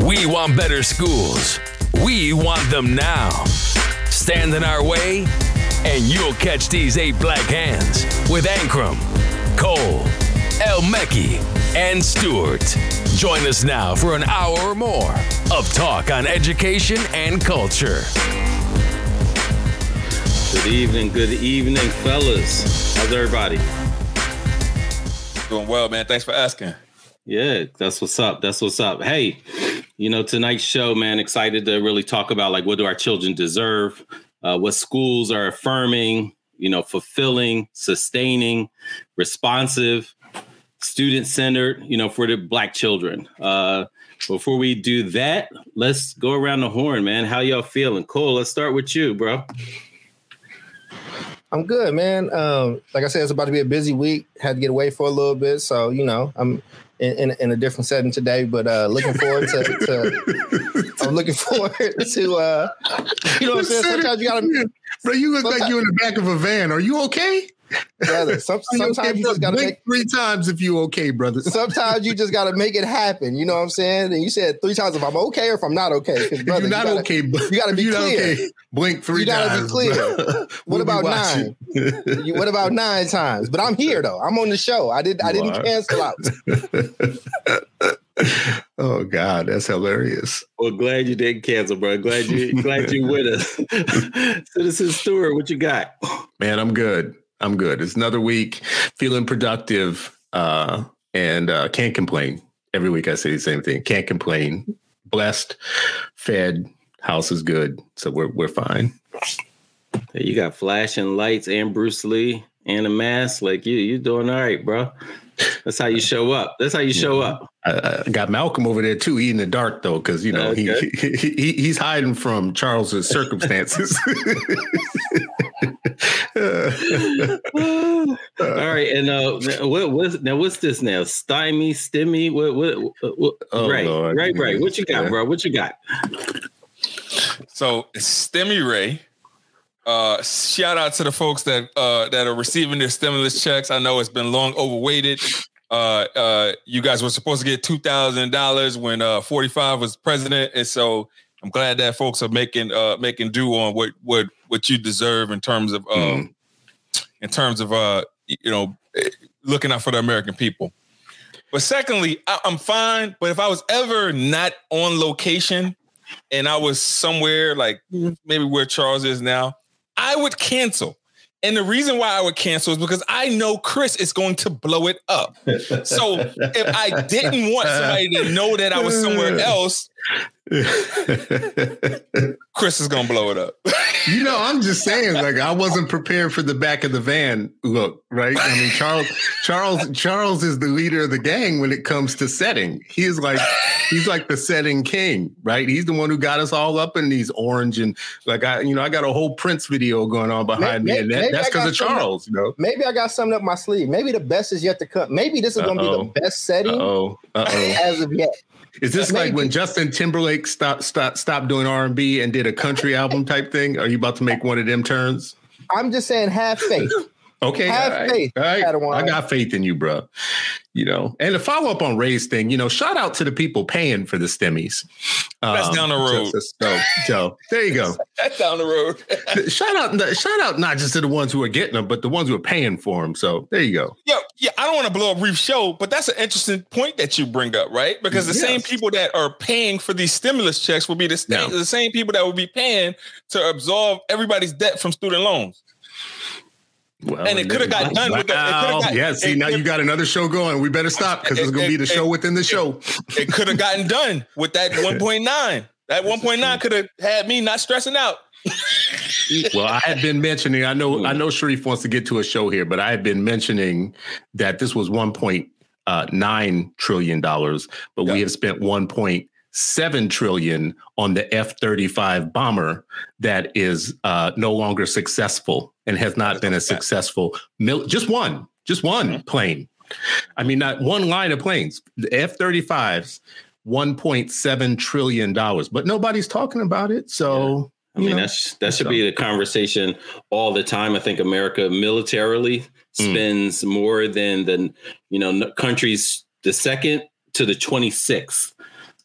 We want better schools. We want them now. Stand in our way, and you'll catch these eight black hands with Ankrum, Cole, El Mekki, and Stewart. Join us now for an hour or more of talk on education and culture. Good evening, good evening, fellas. How's everybody? Doing well, man. Thanks for asking. Yeah, that's what's up. That's what's up. Hey, you know, tonight's show, man, excited to really talk about like what do our children deserve, uh, what schools are affirming, you know, fulfilling, sustaining, responsive, student centered, you know, for the black children. Uh, before we do that, let's go around the horn, man. How y'all feeling? Cole, let's start with you, bro. I'm good, man. Um, like I said, it's about to be a busy week. Had to get away for a little bit, so you know, I'm in, in, in a different setting today. But uh, looking forward to, to I'm looking forward to uh, you know what I'm saying. Sometimes you gotta, bro. You look like you're in the back of a van. Are you okay? Brother. Some, sometimes okay, you just gotta blink make three times if you okay, brother. sometimes you just gotta make it happen. You know what I'm saying? And you said three times if I'm okay or if I'm not okay. 'Cause, If brother, you're not you gotta, okay, bro. you gotta be You're not clear. okay. Blink three You gotta be clear. bro. What We'll be about nine? You- what about nine times? But I'm here though. I'm on the show. I did. I didn't are. cancel out. oh God, that's hilarious. Well, glad you didn't cancel, bro. Glad you glad you with us. Citizen Stewart, what you got? Man, I'm good. I'm good. It's another week, feeling productive, uh, and uh, can't complain. Every week I say the same thing. Can't complain. Blessed, fed, house is good, so we're we're fine. You got flashing lights and Bruce Lee and a mask. Like you, you doing all right, bro. That's how you show up. That's how you show up. I, I got Malcolm over there too. He in the dark though, because you know Okay. he, he, he he's hiding from Charles's circumstances. all right, and uh, what what's now? What's this now? Stymie, stimmy? What what? what Oh, right, Lord. right, right. What you got, Yeah. bro? What you got? So Stemmy Ray. Uh, shout out to the folks that uh, that are receiving their stimulus checks. I know it's been long overweighted. Uh, uh, you guys were supposed to get two thousand dollars when uh, forty five was president, and so I'm glad that folks are making uh, making due on what what what you deserve in terms of um, in terms of uh, you know eh, looking out for the American people. But secondly, I, I'm fine. But if I was ever not on location and I was somewhere like maybe where Charles is now, I would cancel. And the reason why I would cancel is because I know Chris is going to blow it up. So if I didn't want somebody to know that I was somewhere else, Chris is going to blow it up. you know, I'm just saying, like I wasn't prepared for the back of the van look, right? I mean, Charles, Charles, Charles is the leader of the gang when it comes to setting. He is like, he's like the setting king, right? He's the one who got us all up in these orange and like I, you know, I got a whole Prince video going on behind May- me, and that, that's because of some- Charles, you know. Maybe I got something up my sleeve. Maybe the best is yet to come. Maybe this is going to be the best setting Oh, uh oh. as of yet. Is this like when Justin Timberlake stopped stopped stopped doing R and B and did a country album type thing? Are you about to make one of them turns? I'm just saying, have faith. Okay, Have all right, faith, all right. Padawan. I got faith in you, bro. You know, and to follow up on Ray's thing, you know, shout out to the people paying for the STEMIs. That's um, down the road. So, so, so, there you go. That's down the road. shout out, shout out, not just to the ones who are getting them, but the ones who are paying for them. So there you go. Yo, yeah, I don't want to blow up Reef Show, but that's an interesting point that you bring up, right? Because the same people that are paying for these stimulus checks will be the, sta- Yeah. the same people that will be paying to absolve everybody's debt from student loans. Well, And it coulda got done with the- it got- yeah, see, now you got another show going. We better stop because it's going to be the It- it- show within the show. It could have gotten done with that 1.9. That 1.9 could have had me not stressing out. well, I had been mentioning. I know. I hmm. know. Sharif wants to get to a show here, but I had been mentioning that this was point uh, nine trillion dollars, but we have spent one point seven trillion on the F thirty five bomber that is uh, no longer successful and has not been a successful. Mil- just one, just one plane. I mean, not one line of planes. The F 35s, $1.7 trillion, but nobody's talking about it. So, I mean, know, that's that should so- be the conversation all the time. I think America militarily Mm. spends more than the you know countries the second to the twenty sixth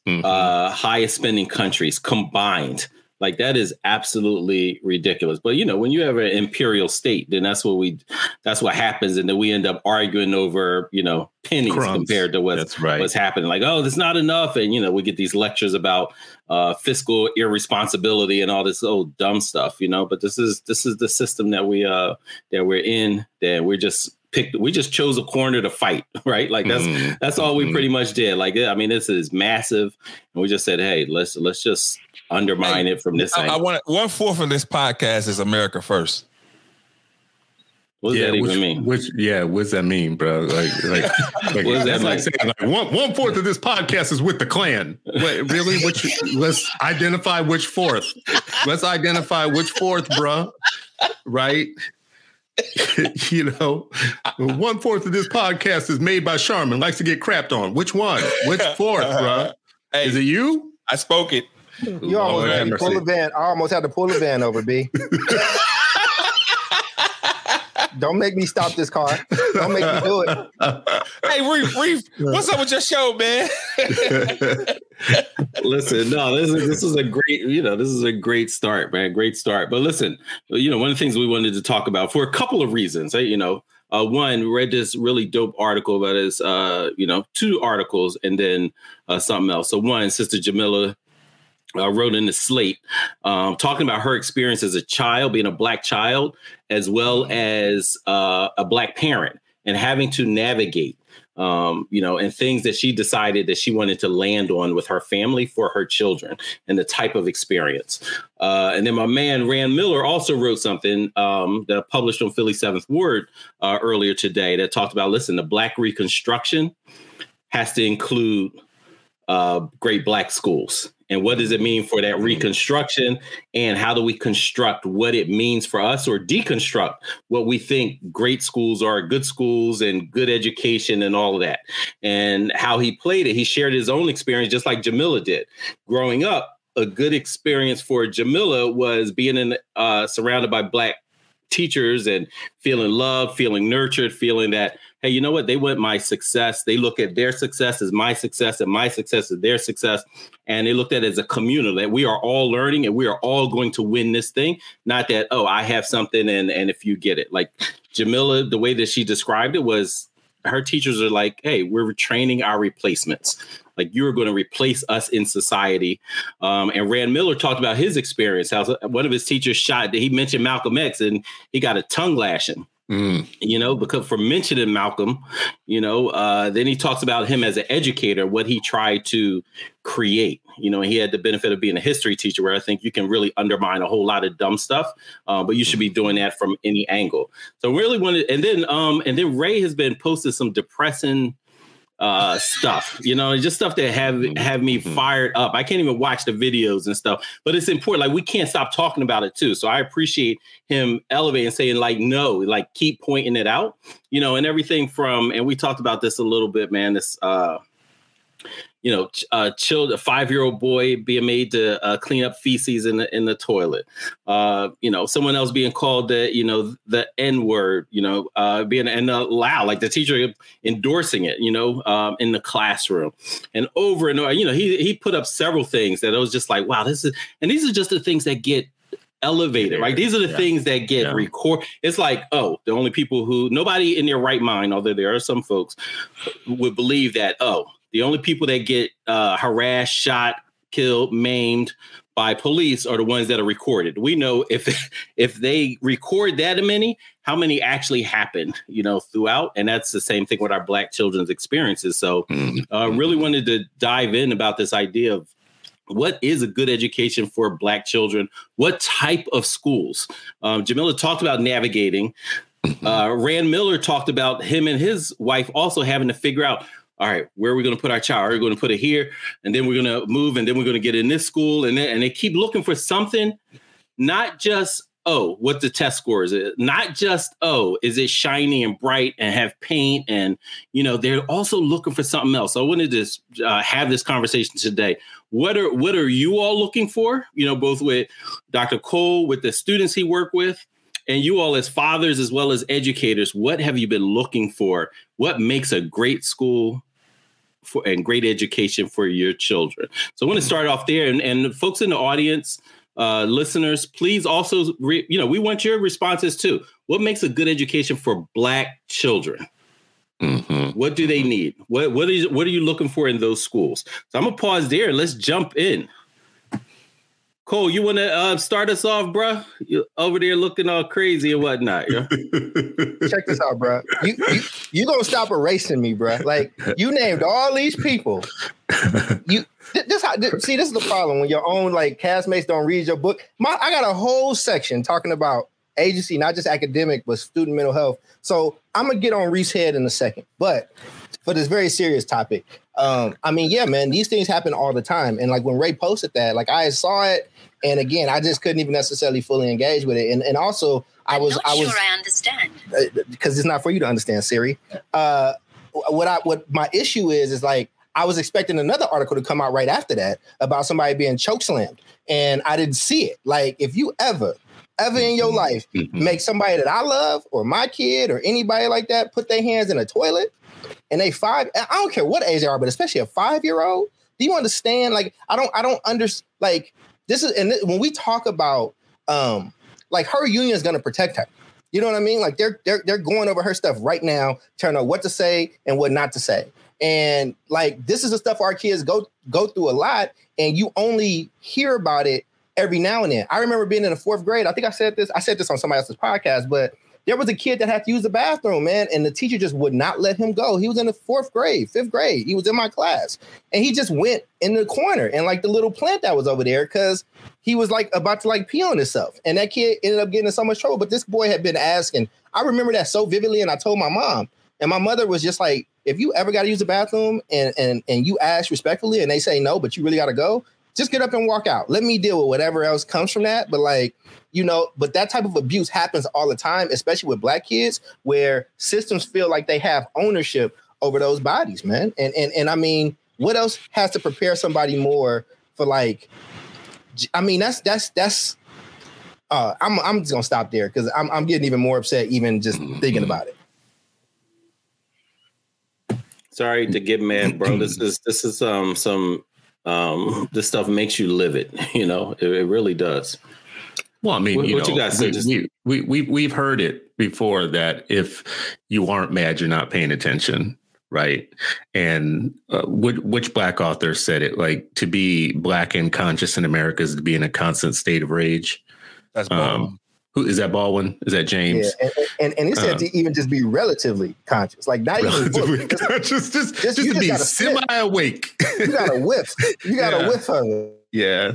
mm-hmm. uh, highest spending countries combined. Like that is absolutely ridiculous. But you know, when you have an imperial state, then that's what we that's what happens. And then we end up arguing over, you know, pennies Crumbs. compared to what's right. what's happening. Like, oh, that's not enough. And you know, we get these lectures about uh, fiscal irresponsibility and all this old dumb stuff, you know. But this is this is the system that we uh that we're in, that we're just picked we just chose a corner to fight right like that's mm-hmm. that's all we mm-hmm. pretty much did like i mean this is massive and we just said hey let's let's just undermine hey, it from this I, I, want one fourth of this podcast is america first what does yeah, that even which, mean? Which yeah, what does that mean, bro? Like, like, like what that's like saying like one one fourth of this podcast is with the Klan. Wait, really? Which let's identify which fourth. Let's identify which fourth, bro. Right? you know, one fourth of this podcast is made by Charmin. Likes to get crapped on. Which one? Which fourth, bro? Hey, is it you? I spoke it. You almost had to pull the van. I almost had to pull the van over, B. Don't make me stop this car. Don't make me do it. hey, Reef, Reef, what's up with your show, man? listen, no, this is this is a great, you know, this is a great start, man. Great start. But listen, you know, one of the things we wanted to talk about for a couple of reasons, right? You know, uh, one read this really dope article about his, uh, you know, two articles and then uh, something else. So one, Sister Jamila uh, wrote in the slate um, talking about her experience as a child, being a black child, as well as uh, a black parent, and having to navigate, um, you know, and things that she decided that she wanted to land on with her family for her children, and the type of experience. Uh, and then my man Rann Miller also wrote something um, that published on Philly Seventh Word uh, earlier today that talked about listen, the Black Reconstruction has to include uh, great black schools and what does it mean for that reconstruction and how do we construct what it means for us or deconstruct what we think great schools are good schools and good education and all of that and how he played it he shared his own experience just like jamila did growing up a good experience for jamila was being in uh, surrounded by black teachers and feeling loved feeling nurtured feeling that hey, you know what? They want my success. They look at their success as my success and my success as their success. And they looked at it as a communal that we are all learning and we are all going to win this thing. Not that, oh, I have something and, and if you get it. Like Jamila, the way that she described it was her teachers are like, hey, we're training our replacements. Like you're going to replace us in society. Um, and Rann Miller talked about his experience. How one of his teachers shot. He mentioned Malcolm X, and he got a tongue lashing. Mm. You know, because for mentioning Malcolm, you know, uh, then he talks about him as an educator, what he tried to create. You know, he had the benefit of being a history teacher, where I think you can really undermine a whole lot of dumb stuff, uh, but you should be doing that from any angle. So really wanted, and then um, and then Ray has been posting some depressing uh, stuff, you know, just stuff that have mm-hmm. have me mm-hmm. fired up. I can't even watch the videos and stuff, but it's important. Like we can't stop talking about it too. So I appreciate him elevating, saying like, no, like keep pointing it out, you know, and everything from. And we talked about this a little bit, man. This uh, you know, uh, child, a five year old boy being made to uh, clean up feces in the in the toilet. Uh, you know, someone else being called the you know the N word. You know, uh, being and uh, loud like the teacher endorsing it. You know, um, in the classroom, and over and over. You know, he he put up several things that it was just like, wow, this is. And these are just the things that get elevated, right? These are the yeah. things that get yeah. record. It's like, oh, the only people who nobody in their right mind, although there are some folks, would believe that, oh, the only people that get uh, harassed, shot, killed, maimed by police are the ones that are recorded. We know if if they record that many, how many actually happen, you know, throughout. And that's the same thing with our black children's experiences. So, mm-hmm. uh, really wanted to dive in about this idea of what is a good education for black children what type of schools um, jamila talked about navigating mm-hmm. uh, rann miller talked about him and his wife also having to figure out all right, where are we going to put our child? Are we going to put it here? And then we're going to move and then we're going to get in this school. And, then, and they keep looking for something, not just, oh, what the test score is. Not just, oh, is it shiny and bright and have paint? And, you know, they're also looking for something else. So I wanted to uh, have this conversation today. What are, what are you all looking for? You know, both with Dr. Cole, with the students he worked with, and you all as fathers as well as educators what have you been looking for what makes a great school for, and great education for your children. So I want to start off there, and, and folks in the audience, uh, listeners, please also, re, you know, we want your responses too. What makes a good education for Black children? Mm-hmm. What do they need? What what is what are you looking for in those schools? So I'm gonna pause there and let's jump in. Cole, you want to uh, start us off, bro? You over there looking all crazy and whatnot. Yeah? Check this out, bro. You, you you gonna stop erasing me, bro? Like you named all these people. You this how this, see this is the problem when your own like castmates don't read your book. My I got a whole section talking about agency, not just academic, but student mental health. So I'm gonna get on Reese head in a second, but for this very serious topic, um, I mean, yeah, man, these things happen all the time. And like when Ray posted that, like I saw it and again, I just couldn't even necessarily fully engage with it. And and also, I was i was sure I understand because uh, it's not for you to understand, Siri. Uh, what I what my issue is is like I was expecting another article to come out right after that about somebody being chokeslammed, and I didn't see it. Like if you ever ever in your mm-hmm. life mm-hmm. make somebody that I love or my kid or anybody like that put their hands in a toilet and they five I don't care what age they are, but especially a five year old. Do you understand? Like I don't I don't understand like this is and when we talk about um like her union is going to protect her. You know what I mean? Like they're they're they're going over her stuff right now, telling her what to say and what not to say. And like this is the stuff our kids go go through a lot, and you only hear about it every now and then. I remember being in the fourth grade. I think I said this. I said this on somebody else's podcast, but there was a kid that had to use the bathroom, man, and the teacher just would not let him go. He was in the fourth grade, fifth grade. He was in my class, and he just went in the corner and like the little plant that was over there because he was like about to like pee on himself, and that kid ended up getting in so much trouble. But this boy had been asking. I remember that so vividly, and I told my mom, and my mother was just like, "If you ever got to use the bathroom and and and you ask respectfully, and they say no, but you really got to go, just get up and walk out. Let me deal with whatever else comes from that." But like you know, but that type of abuse happens all the time, especially with black kids, where systems feel like they have ownership over those bodies, man. And and and I mean, what else has to prepare somebody more for like? I mean, that's that's that's. Uh, I'm I'm just gonna stop there because I'm I'm getting even more upset even just thinking about it. Sorry to get mad, bro. This is this is um some um this stuff makes you live it. You know, it, it really does. Well, I mean, what, you what know, you guys we, just... we, we, we, we've heard it before that if you aren't mad, you're not paying attention. Right. And uh, which, which black author said it? Like to be black and conscious in America is to be in a constant state of rage. That's um, who is that Baldwin? Is that James? Yeah, and, and, and he said uh, to even just be relatively conscious, like not relatively even conscious, just, just, just, just be semi awake. you got a whiff. You got a yeah. whiff of it. Yeah.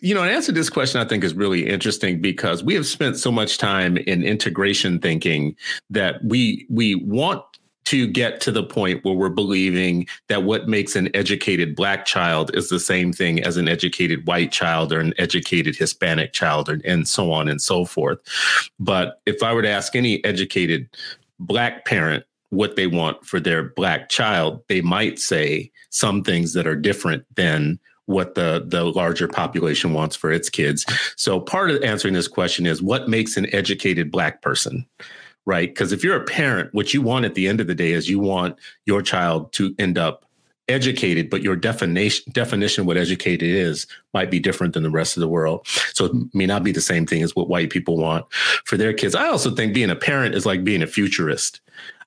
You know, an answer to this question I think is really interesting because we have spent so much time in integration thinking that we we want to get to the point where we're believing that what makes an educated black child is the same thing as an educated white child or an educated Hispanic child or, and so on and so forth. But if I were to ask any educated black parent what they want for their black child, they might say some things that are different than what the the larger population wants for its kids. So part of answering this question is what makes an educated black person? Right? Because if you're a parent, what you want at the end of the day is you want your child to end up educated, but your definition definition of what educated is might be different than the rest of the world. So it may not be the same thing as what white people want for their kids. I also think being a parent is like being a futurist.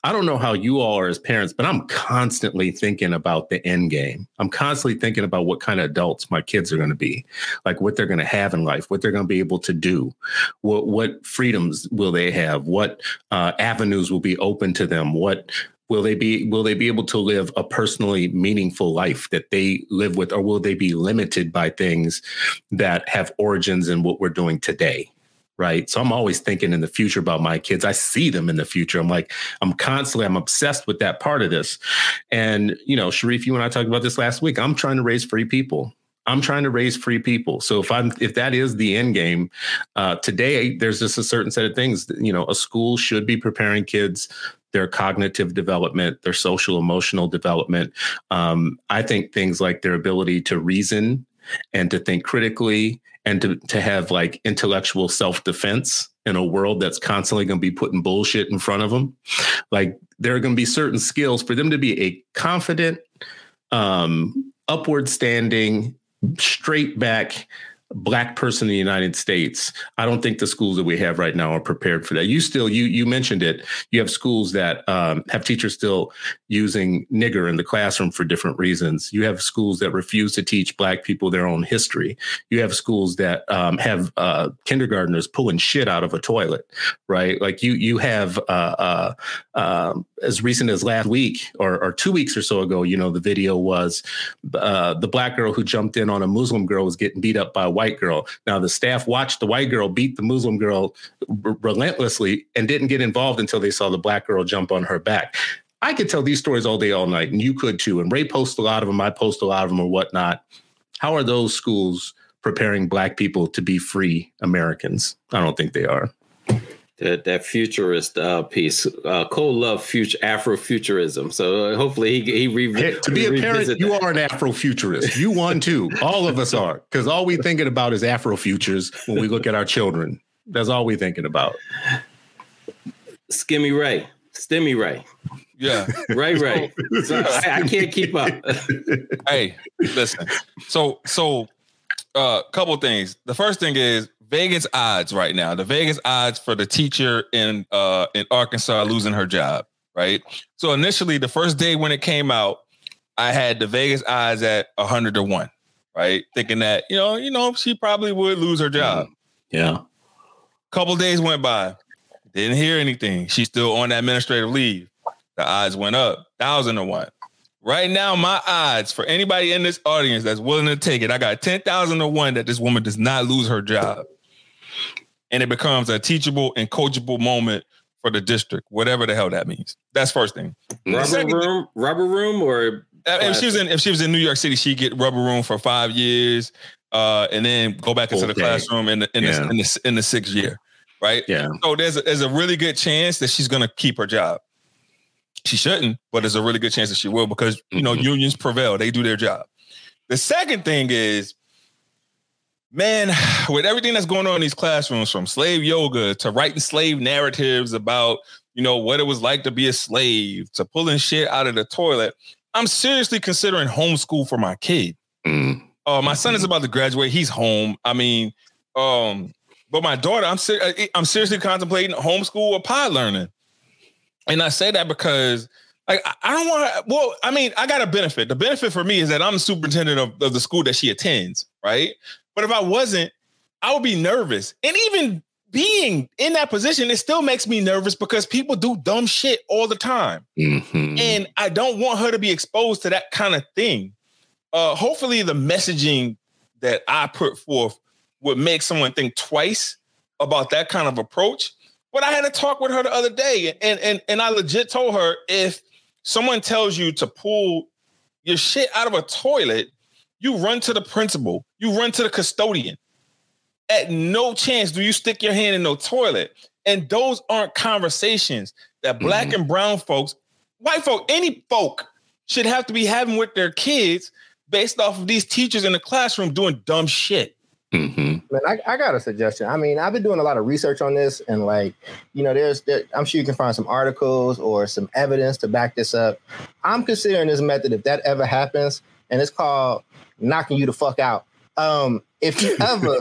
I don't know how you all are as parents, but I'm constantly thinking about the end game. I'm constantly thinking about what kind of adults my kids are going to be, like what they're going to have in life, what they're going to be able to do, what what freedoms will they have, what uh, avenues will be open to them, what will they be will they be able to live a personally meaningful life that they live with or will they be limited by things that have origins in what we're doing today right? So i'm always thinking in the future about my kids. I see them in the future. I'm like i'm constantly i'm obsessed with that part of this. And you know sharif you and i talked about this last week. I'm trying to raise free people. I'm trying to raise free people. So if i'm if that is the end game uh, today there's just a certain set of things you know a school should be preparing kids their cognitive development, their social emotional development. Um, I think things like their ability to reason and to think critically and to, to have like intellectual self-defense in a world that's constantly going to be putting bullshit in front of them like there are going to be certain skills for them to be a confident um, upward standing, straight back black person in the United States, I don't think the schools that we have right now are prepared for that. You still you you mentioned it. You have schools that um, have teachers still using nigger in the classroom for different reasons. You have schools that refuse to teach black people their own history. You have schools that um, have uh, kindergartners pulling shit out of a toilet, right? Like you you have uh, uh, um, as recent as last week or, or, two weeks or so ago, you know, the video was uh, the black girl who jumped in on a Muslim girl was getting beat up by a white girl. Now, the staff watched the white girl beat the Muslim girl r- relentlessly and didn't get involved until they saw the black girl jump on her back. I could tell these stories all day, all night, and you could too. And Ray posts a lot of them. I post a lot of them or whatnot. How are those schools preparing black people to be free Americans? I don't think they are that, that futurist uh, piece. Uh, Cole loved future Afrofuturism, so uh, hopefully he he re- hey, to be a parent. You are an Afrofuturist. You one too. all of us are, because all we thinking about is Afrofutures when we look at our children. That's all we thinking about. Skimmy Ray, Stimmy Ray. Yeah, Ray Ray. So I, I can't keep up. hey, listen. So so a uh, couple things. The first thing is Vegas odds right now. The Vegas odds for the teacher in uh in Arkansas losing her job, right? So initially, the first day when it came out, I had the Vegas odds at hundred to one, right? Thinking that you know, you know, she probably would lose her job. Yeah. Couple days went by, didn't hear anything. She's still on administrative leave. The odds went up, thousand to one. Right now, my odds for anybody in this audience that's willing to take it, I got 10,000 to one that this woman does not lose her job and it becomes a teachable and coachable moment for the district, whatever the hell that means. That's first thing. Rubber room, rubber room, or if she was in if she was in New York City, she'd get rubber room for five years, uh, and then go back into the day. classroom in the in, yeah. the in the in the sixth year, right? Yeah. So there's a, there's a really good chance that she's gonna keep her job. She shouldn't, but there's a really good chance that she will because you know mm-hmm. unions prevail; they do their job. The second thing is man, with everything that's going on in these classrooms, from slave yoga to writing slave narratives about, you know, what it was like to be a slave, to pulling shit out of the toilet, I'm seriously considering homeschool for my kid. Mm. Uh, my son is about to graduate. He's home. I mean, um, but my daughter, I'm ser- uh, I'm seriously contemplating homeschool or pod learning. And I say that because like I don't want to. Well, I mean, I got a benefit. The benefit for me is that I'm the superintendent of, of the school that she attends, right? But if I wasn't, I would be nervous. And even being in that position, it still makes me nervous because people do dumb shit all the time. Mm-hmm. And I don't want her to be exposed to that kind of thing. Uh, hopefully, the messaging that I put forth would make someone think twice about that kind of approach. But I had a talk with her the other day, and and and I legit told her if someone tells you to pull your shit out of a toilet, you run to the principal, you run to the custodian. At no chance do you stick your hand in no toilet. And those aren't conversations that black mm-hmm. and brown folks, white folk, any folk should have to be having with their kids based off of these teachers in the classroom doing dumb shit. Mm-hmm. Man, I, I, got a suggestion. I mean, I've been doing a lot of research on this, and like, you know, there's, there, I'm sure you can find some articles or some evidence to back this up. I'm considering this method if that ever happens, and it's called knocking you the fuck out. Um, if you ever,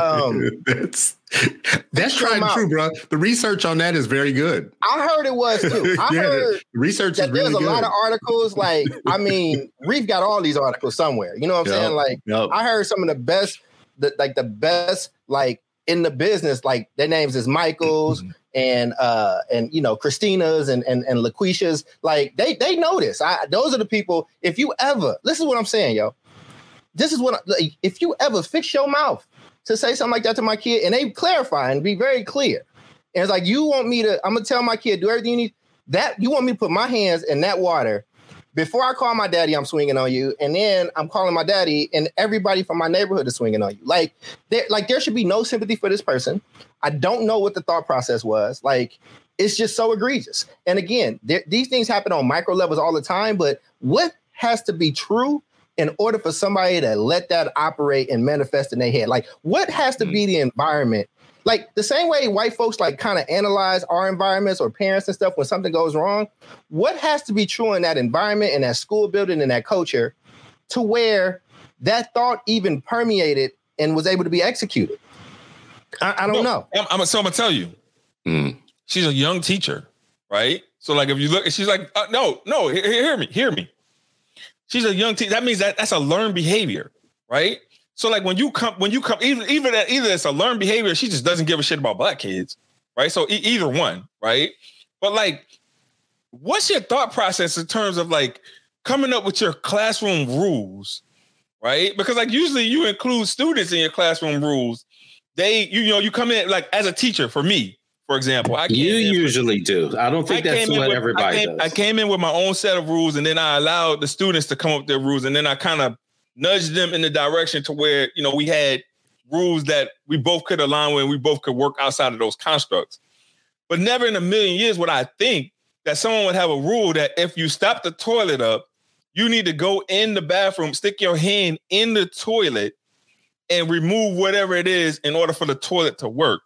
um, that's that's tried and true, bro. The research on that is very good. I heard it was too. I yeah, heard research that there's really a lot of articles. Like, I mean, Reef got all these articles somewhere. You know what I'm yep, saying? Like, yep. I heard some of the best, the, like the best, like in the business. Like their names is Michaels. Mm-hmm and uh and you know Christina's and and and LaQuisha's like they they know this. I those are the people. If you ever listen, to what I'm saying, yo, this is what like, if you ever fix your mouth to say something like that to my kid, and they clarify and be very clear, and it's like you want me to, I'm gonna tell my kid do everything you need. That you want me to put my hands in that water before I call my daddy, I'm swinging on you, and then I'm calling my daddy, and everybody from my neighborhood is swinging on you. Like, there, like there should be no sympathy for this person. I don't know what the thought process was. Like, it's just so egregious. And again, there, these things happen on micro levels all the time. But what has to be true in order for somebody to let that operate and manifest in their head? Like, what has to be mm. the environment like the same way white folks like kind of analyze our environments or parents and stuff when something goes wrong. What has to be true in that environment and that school building and that culture to where that thought even permeated and was able to be executed? I, I don't No, know. I'm, I'm, so I'm gonna tell you. Mm. She's a young teacher, right? So like if you look, she's like, uh, no, no, hear, hear me, hear me. She's a young teacher. That means that that's a learned behavior, right? So like when you come, when you come, even even that either it's a learned behavior, she just doesn't give a shit about black kids, right? So e- either one, right? But like, what's your thought process in terms of like coming up with your classroom rules, right? Because like usually you include students in your classroom rules. They, you know, you come in like as a teacher. For me, for example, I You in with- usually do. I don't think I that's what with- everybody I came, does. I came in with my own set of rules, and then I allowed the students to come up with their rules, and then I kind of nudged them in the direction to where you know we had rules that we both could align with, and we both could work outside of those constructs. But never in a million years would I think that someone would have a rule that if you stop the toilet up, you need to go in the bathroom, stick your hand in the toilet, and remove whatever it is in order for the toilet to work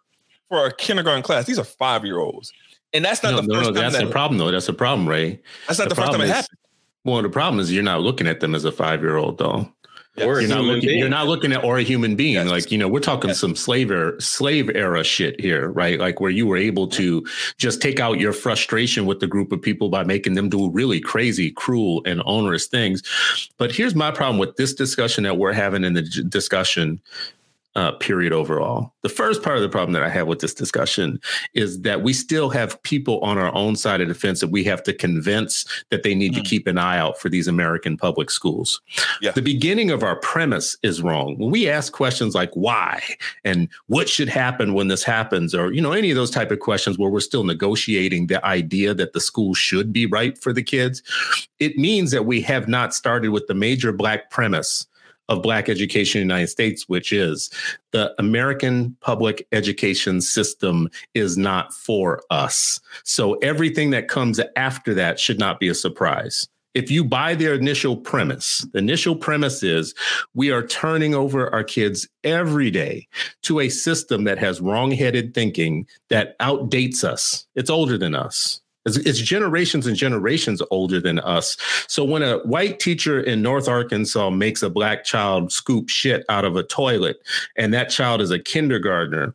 for a kindergarten class. These are five year olds. And that's not No, the no, first no, time that's that, the problem, though. That's the problem, Ray. that's not the the, first time problem it is- happened. Well, the problem is you're not looking at them as a five year old, though. Or You're not looking. being. You're not looking at or a human being. Yes. Like you know, we're talking Yes. some slave era, slave era shit here, right? Like where you were able to just take out your frustration with the group of people by making them do really crazy, cruel, and onerous things. But here's my problem with this discussion that we're having in the discussion uh, period overall. The first part of the problem that I have with this discussion is that we still have people on our own side of the fence that we have to convince that they need Mm. to keep an eye out for these American public schools. Yeah. The beginning of our premise is wrong. When we ask questions like why and what should happen when this happens, or you know, any of those type of questions where we're still negotiating the idea that the school should be right for the kids, it means that we have not started with the major black premise of black education in the United States, which is the American public education system is not for us. So everything that comes after that should not be a surprise. If you buy their initial premise, the initial premise is we are turning over our kids every day to a system that has wrong-headed thinking that outdates us. It's older than us. It's, it's generations and generations older than us. So when a white teacher in North Arkansas makes a black child scoop shit out of a toilet, and that child is a kindergartner,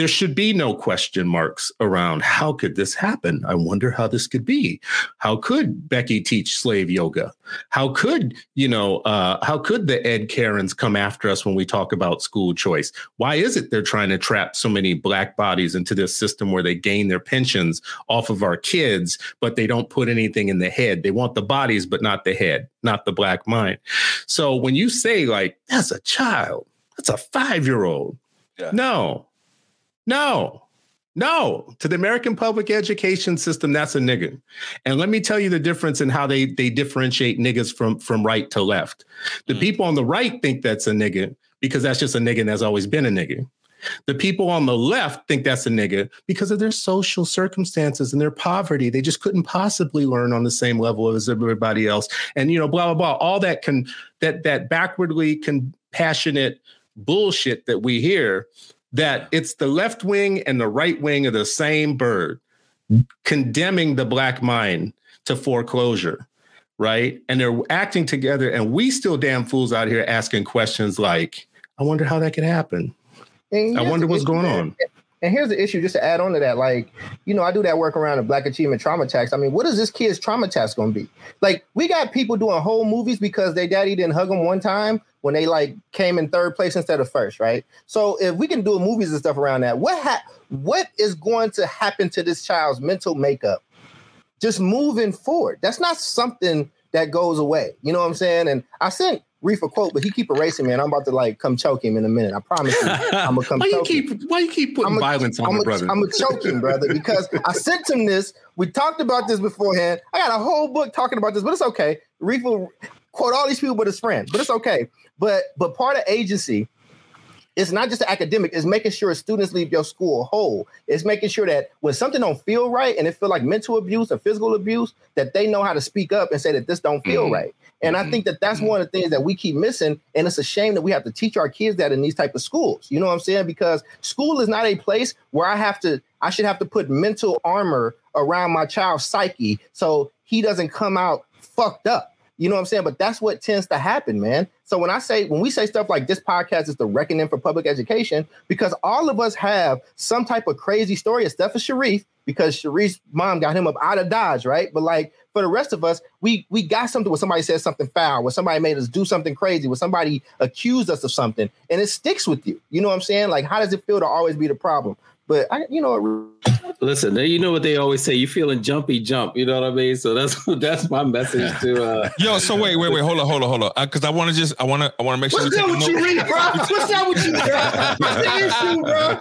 there should be no question marks around how could this happen? I wonder how this could be. How could Becky teach slave yoga? How could, you know, uh, how could the Ed Karens come after us when we talk about school choice? Why is it they're trying to trap so many black bodies into this system where they gain their pensions off of our kids, but they don't put anything in the head? They want the bodies, but not the head, not the black mind. So when you say, like, that's a child, that's a five year old. Yeah. No, no, no. To the American public education system, that's a nigga. And let me tell you the difference in how they they differentiate niggas from from right to left. The Mm. people on the right think that's a nigga because that's just a nigga that's always been a nigga. The people on the left think that's a nigga because of their social circumstances and their poverty. They just couldn't possibly learn on the same level as everybody else. And you know, blah blah blah. All that can that that backwardly compassionate bullshit that we hear that it's the left wing and the right wing of the same bird condemning the black mind to foreclosure right? And they're acting together and we still damn fools out here asking questions like i wonder how that could happen. I wonder what's going on And here's the issue, just to add on to that, like, you know, I do that work around the Black Achievement Trauma Tax. I mean, what is this kid's trauma tax going to be? Like, we got people doing whole movies because their daddy didn't hug them one time when they like came in third place instead of first, right? So if we can do movies and stuff around that, what ha- what is going to happen to this child's mental makeup just moving forward? That's not something that goes away. You know what I'm saying? And I sent Reef a quote, but he keep erasing me, and I'm about to like come choke him in a minute. I promise you, I'm gonna come why you choke him. keep why you keep putting I'm a- violence on I'm my a, brother I'm a choking, brother, because I sent him this. We talked about this beforehand. I got a whole book talking about this, but it's okay. Reef will quote all these people, but his friend, but it's okay. But but part of agency it's not just academic, it's making sure students leave your school whole. It's making sure that when something don't feel right and it feel like mental abuse or physical abuse, that they know how to speak up and say that this don't feel mm-hmm. right. And mm-hmm. I think that that's mm-hmm. one of the things that we keep missing. And it's a shame that we have to teach our kids that in these type of schools. You know what I'm saying? Because school is not a place where I have to, I should have to put mental armor around my child's psyche so he doesn't come out fucked up. You know what I'm saying? But that's what tends to happen, man. So when I say when we say stuff like this podcast is the reckoning for public education, because all of us have some type of crazy story, except for Sharif, because Sharif's mom got him up out of Dodge, right? But like for the rest of us, we we got something where somebody said something foul, where somebody made us do something crazy, where somebody accused us of something, and it sticks with you. You know what I'm saying? Like, how does it feel to always be the problem? But I, you know, listen, you know what they always say: you feeling jumpy, jump. You know what I mean? So that's that's my message to. uh Yo, so wait, wait, wait, hold on, hold on, hold on, because uh, I want to just, I want to, I want to make sure. What's up with you, Reed, bro? What's up with you, bro? What's the issue, bro?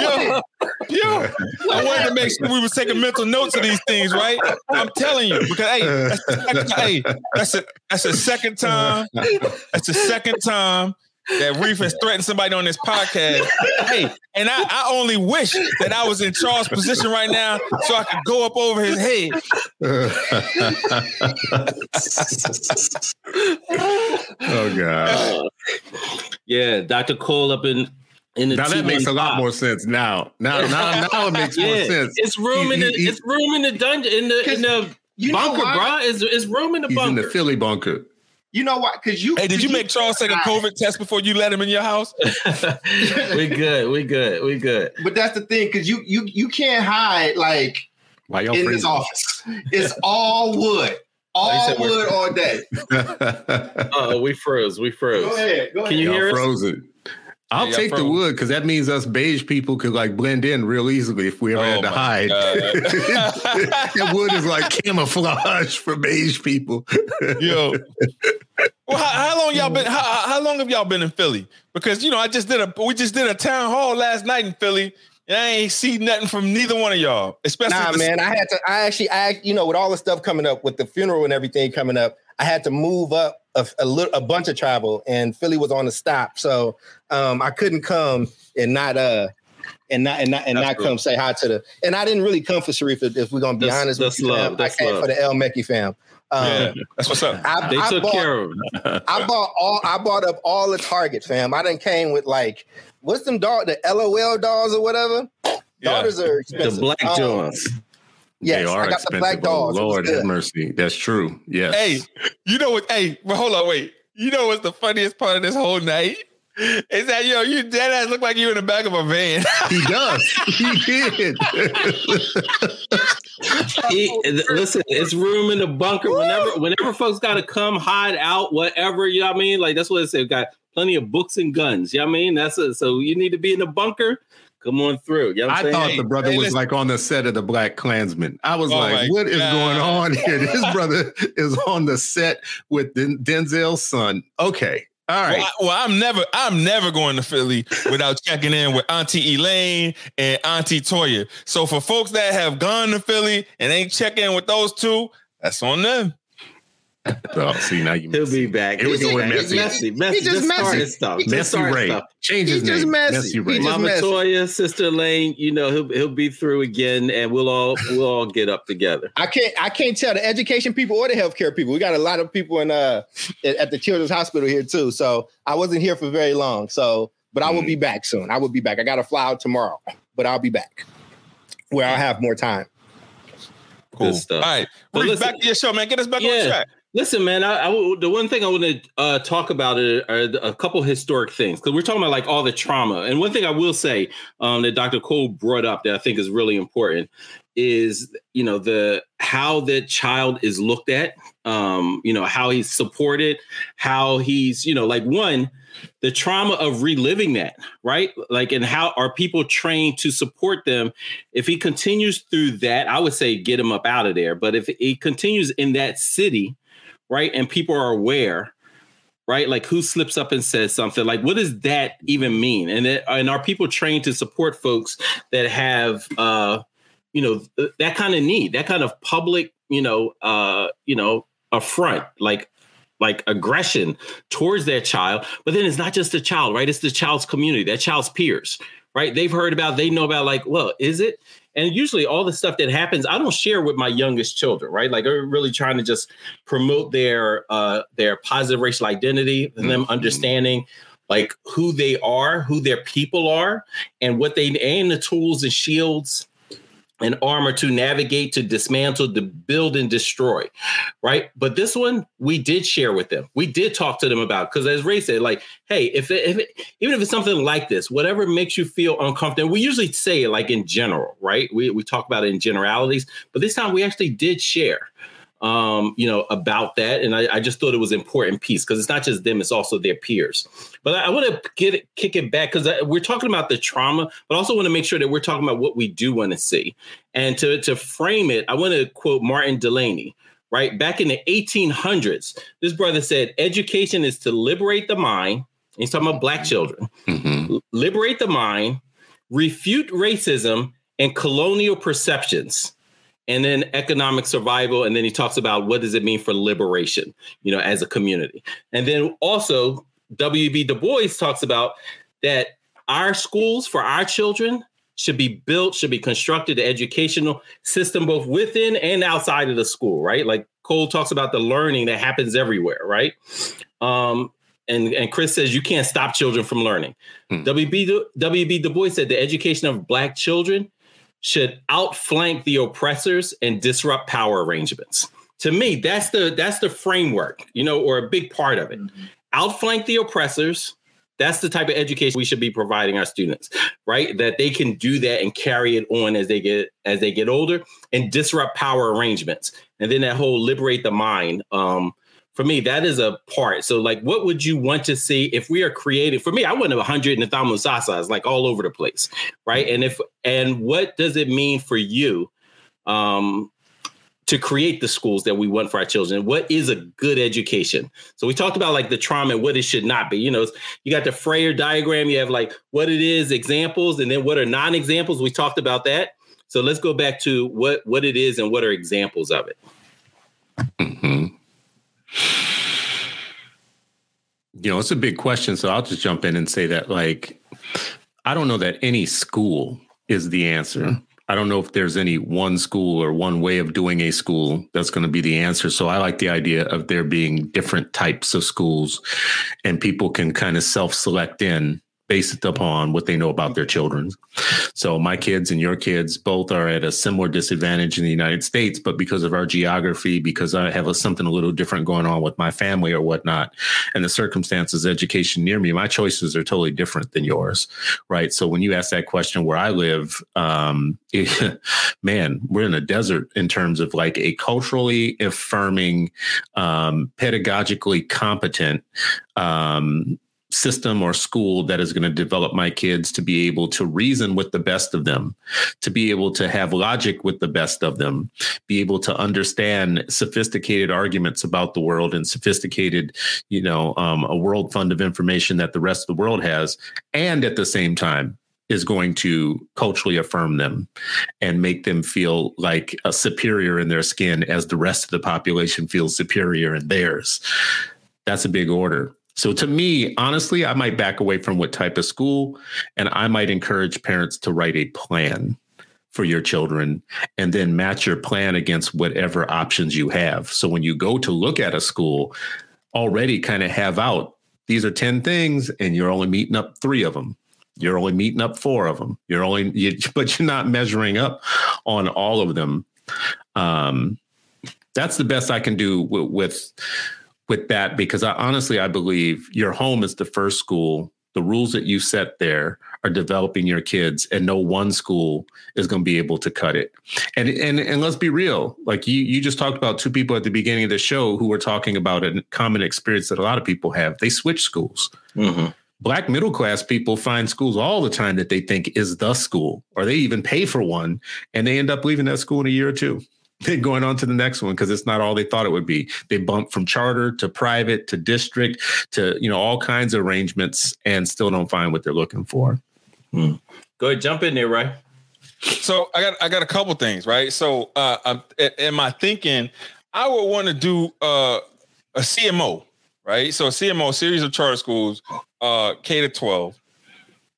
Yo, yo, I wanted to make sure we was taking mental notes of these things, right? I'm telling you, because hey, that's the second, hey, that's a that's the second time. That's the second time that Reef has threatened somebody on this podcast. hey, and I, I only wish that I was in Charles' position right now so I could go up over his head. oh God. yeah, Dr. Cole up in in the now that makes a lot more sense now. Now, now, now it makes yeah. more sense. It's room he, in the he, it's room in the dungeon in the in the bunker, bro. It's, it's room in the he's bunker. in the Philly bunker. You know what? Because you. Hey, did you make Charles take a COVID test before you let him in your house? we good. We good. We good. But that's the thing, because you you you can't hide like Why in this office. It's all wood. All wood all day. uh, we froze. We froze. Go ahead. Go ahead. Can you hear us? Frozen. I'll yeah, take the wood because that means us beige people could like blend in real easily if we ever oh had to hide. that wood is like camouflage for beige people. Yo, well, how, how, long y'all been? How, how long have y'all been in Philly? Because you know, I just did a we just did a town hall last night in Philly, and I ain't see nothing from neither one of y'all. Especially nah, man. I had to. I actually, I you know, with all the stuff coming up with the funeral and everything coming up, I had to move up a, a, little, a bunch of travel, and Philly was on the stop, so um, I couldn't come and not uh and not and not and not come say hi to the. And I didn't really come for Sharif. If, if we're gonna be that's, honest, that's with you, love. That's I came love. for the El Mekki fam. Um, yeah, that's what's up. I, they I took bought, care of. I bought all. I bought up all the Target fam. I didn't came with like what's them dog the LOL dolls or whatever. Yeah. Daughters are expensive. The black um, Yes, they are I got expensive. the black oh dolls. Lord have mercy. That's true. Yes. Hey, you know what? Hey, but hold on, wait. You know what's the funniest part of this whole night? Is that yo, you dead ass look like you in the back of a van. he does. He did. he, listen, it's room in the bunker. Whenever whenever folks gotta come hide out, whatever, you know what I mean? Like that's what it said. Got plenty of books and guns. You know what I mean? That's it. So you need to be in the bunker. Come on through. You know I thought the brother hey, was like on the set of the Black Klansman. I was oh like, "What God. is going on here? This brother is on the set with Den- Denzel's son. Okay. All right. Well, I, well, I'm never, I'm never going to Philly without checking in with Auntie Elaine and Auntie Toya. So for folks that have gone to Philly and ain't checking in with those two, that's on them. Oh, see now you. He'll be back. Here we go with messy. messy. Messy. He just, just messy. Stuff. He messy Ray. Stuff. Change his name. Messy. messy Ray. Mama messy. Toya, Sister Lane. You know he'll he'll be through again, and we'll all we'll all get up together. I can't I can't tell the education people or the healthcare people. We got a lot of people in uh at the Children's Hospital here too. So I wasn't here for very long. So, but I will mm. be back soon. I will be back. I got to fly out tomorrow, but I'll be back where I'll have more time. Cool. Stuff. All right, well, back to your show, man. Get us back yeah. on track. Listen, man. I, I, the one thing I want to uh, talk about are, a couple historic things because we're talking about like all the trauma. And one thing I will say um, that Dr. Cole brought up that I think is really important is you know the how the child is looked at, um, you know how he's supported, how he's you know like one the trauma of reliving that, right? Like, and how are people trained to support them? If he continues through that, I would say get him up out of there. But if he continues in that city, right? And people are aware, right? Like who slips up and says something? Like what does that even mean? And it, and are people trained to support folks that have uh you know that kind of need, that kind of public, you know, uh, you know, affront, like like aggression towards that child. But then it's not just the child, right? It's the child's community, that child's peers, right? They've heard about, they know about, like, well, is it? And usually all the stuff that happens, I don't share with my youngest children, right? Like I'm really trying to just promote their uh their positive racial identity and them Mhm. understanding like who they are, who their people are, and what they and the tools and shields and armor to navigate, to dismantle, to build and destroy, right? But this one we did share with them. We did talk to them about because, as Ray said, like, hey, if, it, if it, even if it's something like this, whatever makes you feel uncomfortable, we usually say it like in general, right? We we talk about it in generalities, but this time we actually did share um, you know, about that. And I, I just thought it was an important piece because it's not just them, it's also their peers. But I, I want to get it, kick it back because we're talking about the trauma, but also want to make sure that we're talking about what we do want to see. And to, to frame it, I want to quote Martin Delany, right? Back in the 1800s, this brother said, education is to liberate the mind. He's talking about black children, Mhm. liberate the mind, refute racism and colonial perceptions and then economic survival and then he talks about what does it mean for liberation you know as a community and then also wb du bois talks about that our schools for our children should be built should be constructed the educational system both within and outside of the school right like cole talks about the learning that happens everywhere right um and, and Chris says you can't stop children from learning. Hmm. WB, WB Du Bois said the education of Black children should outflank the oppressors and disrupt power arrangements. To me, that's the that's the framework, you know, or a big part of it. Outflank the oppressors. That's the type of education we should be providing our students, right? That they can do that and carry it on as they get as they get older and disrupt power arrangements. And then that whole liberate the mind. Um, for me, that is a part. So, like, what would you want to see if we are creating? For me, I want a hundred and Nidhamu Sasas like all over the place, right? And if and what does it mean for you um, to create the schools that we want for our children? What is a good education? So we talked about like the trauma and what it should not be. You know, you got the Frayer diagram. You have like what it is, examples, and then what are non-examples. We talked about that. So let's go back to what what it is and what are examples of it. Mhm. You know, it's a big question. So I'll just jump in and say that, like, I don't know that any school is the answer. Hmm. I don't know if there's any one school or one way of doing a school that's going to be the answer. So I like the idea of there being different types of schools and people can kind of self select in based upon what they know about their children. So my kids and your kids both are at a similar disadvantage in the United States, but because of our geography, because I have a, something a little different going on with my family or whatnot, and the circumstances, education near me, my choices are totally different than yours, right? So when you ask that question where I live, um, man, we're in a desert in terms of like a culturally affirming, um, pedagogically competent. Um, system or school that is going to develop my kids to be able to reason with the best of them, to be able to have logic with the best of them, be able to understand sophisticated arguments about the world and sophisticated, you know, um, a world fund of information that the rest of the world has, and at the same time is going to culturally affirm them and make them feel like a superior in their skin as the rest of the population feels superior in theirs. That's a big order. So to me, honestly, I might back away from what type of school and I might encourage parents to write a plan for your children and then match your plan against whatever options you have. So when you go to look at a school, already kind of have out these are 10 things and you're only meeting up 3 of them. You're only meeting up 4 of them. You're only you, but you're not measuring up on all of them. Um that's the best I can do with, with with that because I honestly I believe your home is the first school. The rules that you set there are developing your kids, and no one school is going to be able to cut it. And and and let's be real. Like you you just talked about two people at the beginning of the show who were talking about a common experience that a lot of people have. They switch schools. Mm-hmm. Black middle class people find schools all the time that they think is the school, or they even pay for one, and they end up leaving that school in a year or two then going on to the next one because it's not all they thought it would be. They bump from charter to private to district to you know all kinds of arrangements and still don't find what they're looking for. Hmm. Go ahead, jump in there, right? So I got I got a couple things, right? So uh, I'm, in my thinking, I would want to do uh, a CMO, right? So a CMO, series of charter schools, uh, K to 12.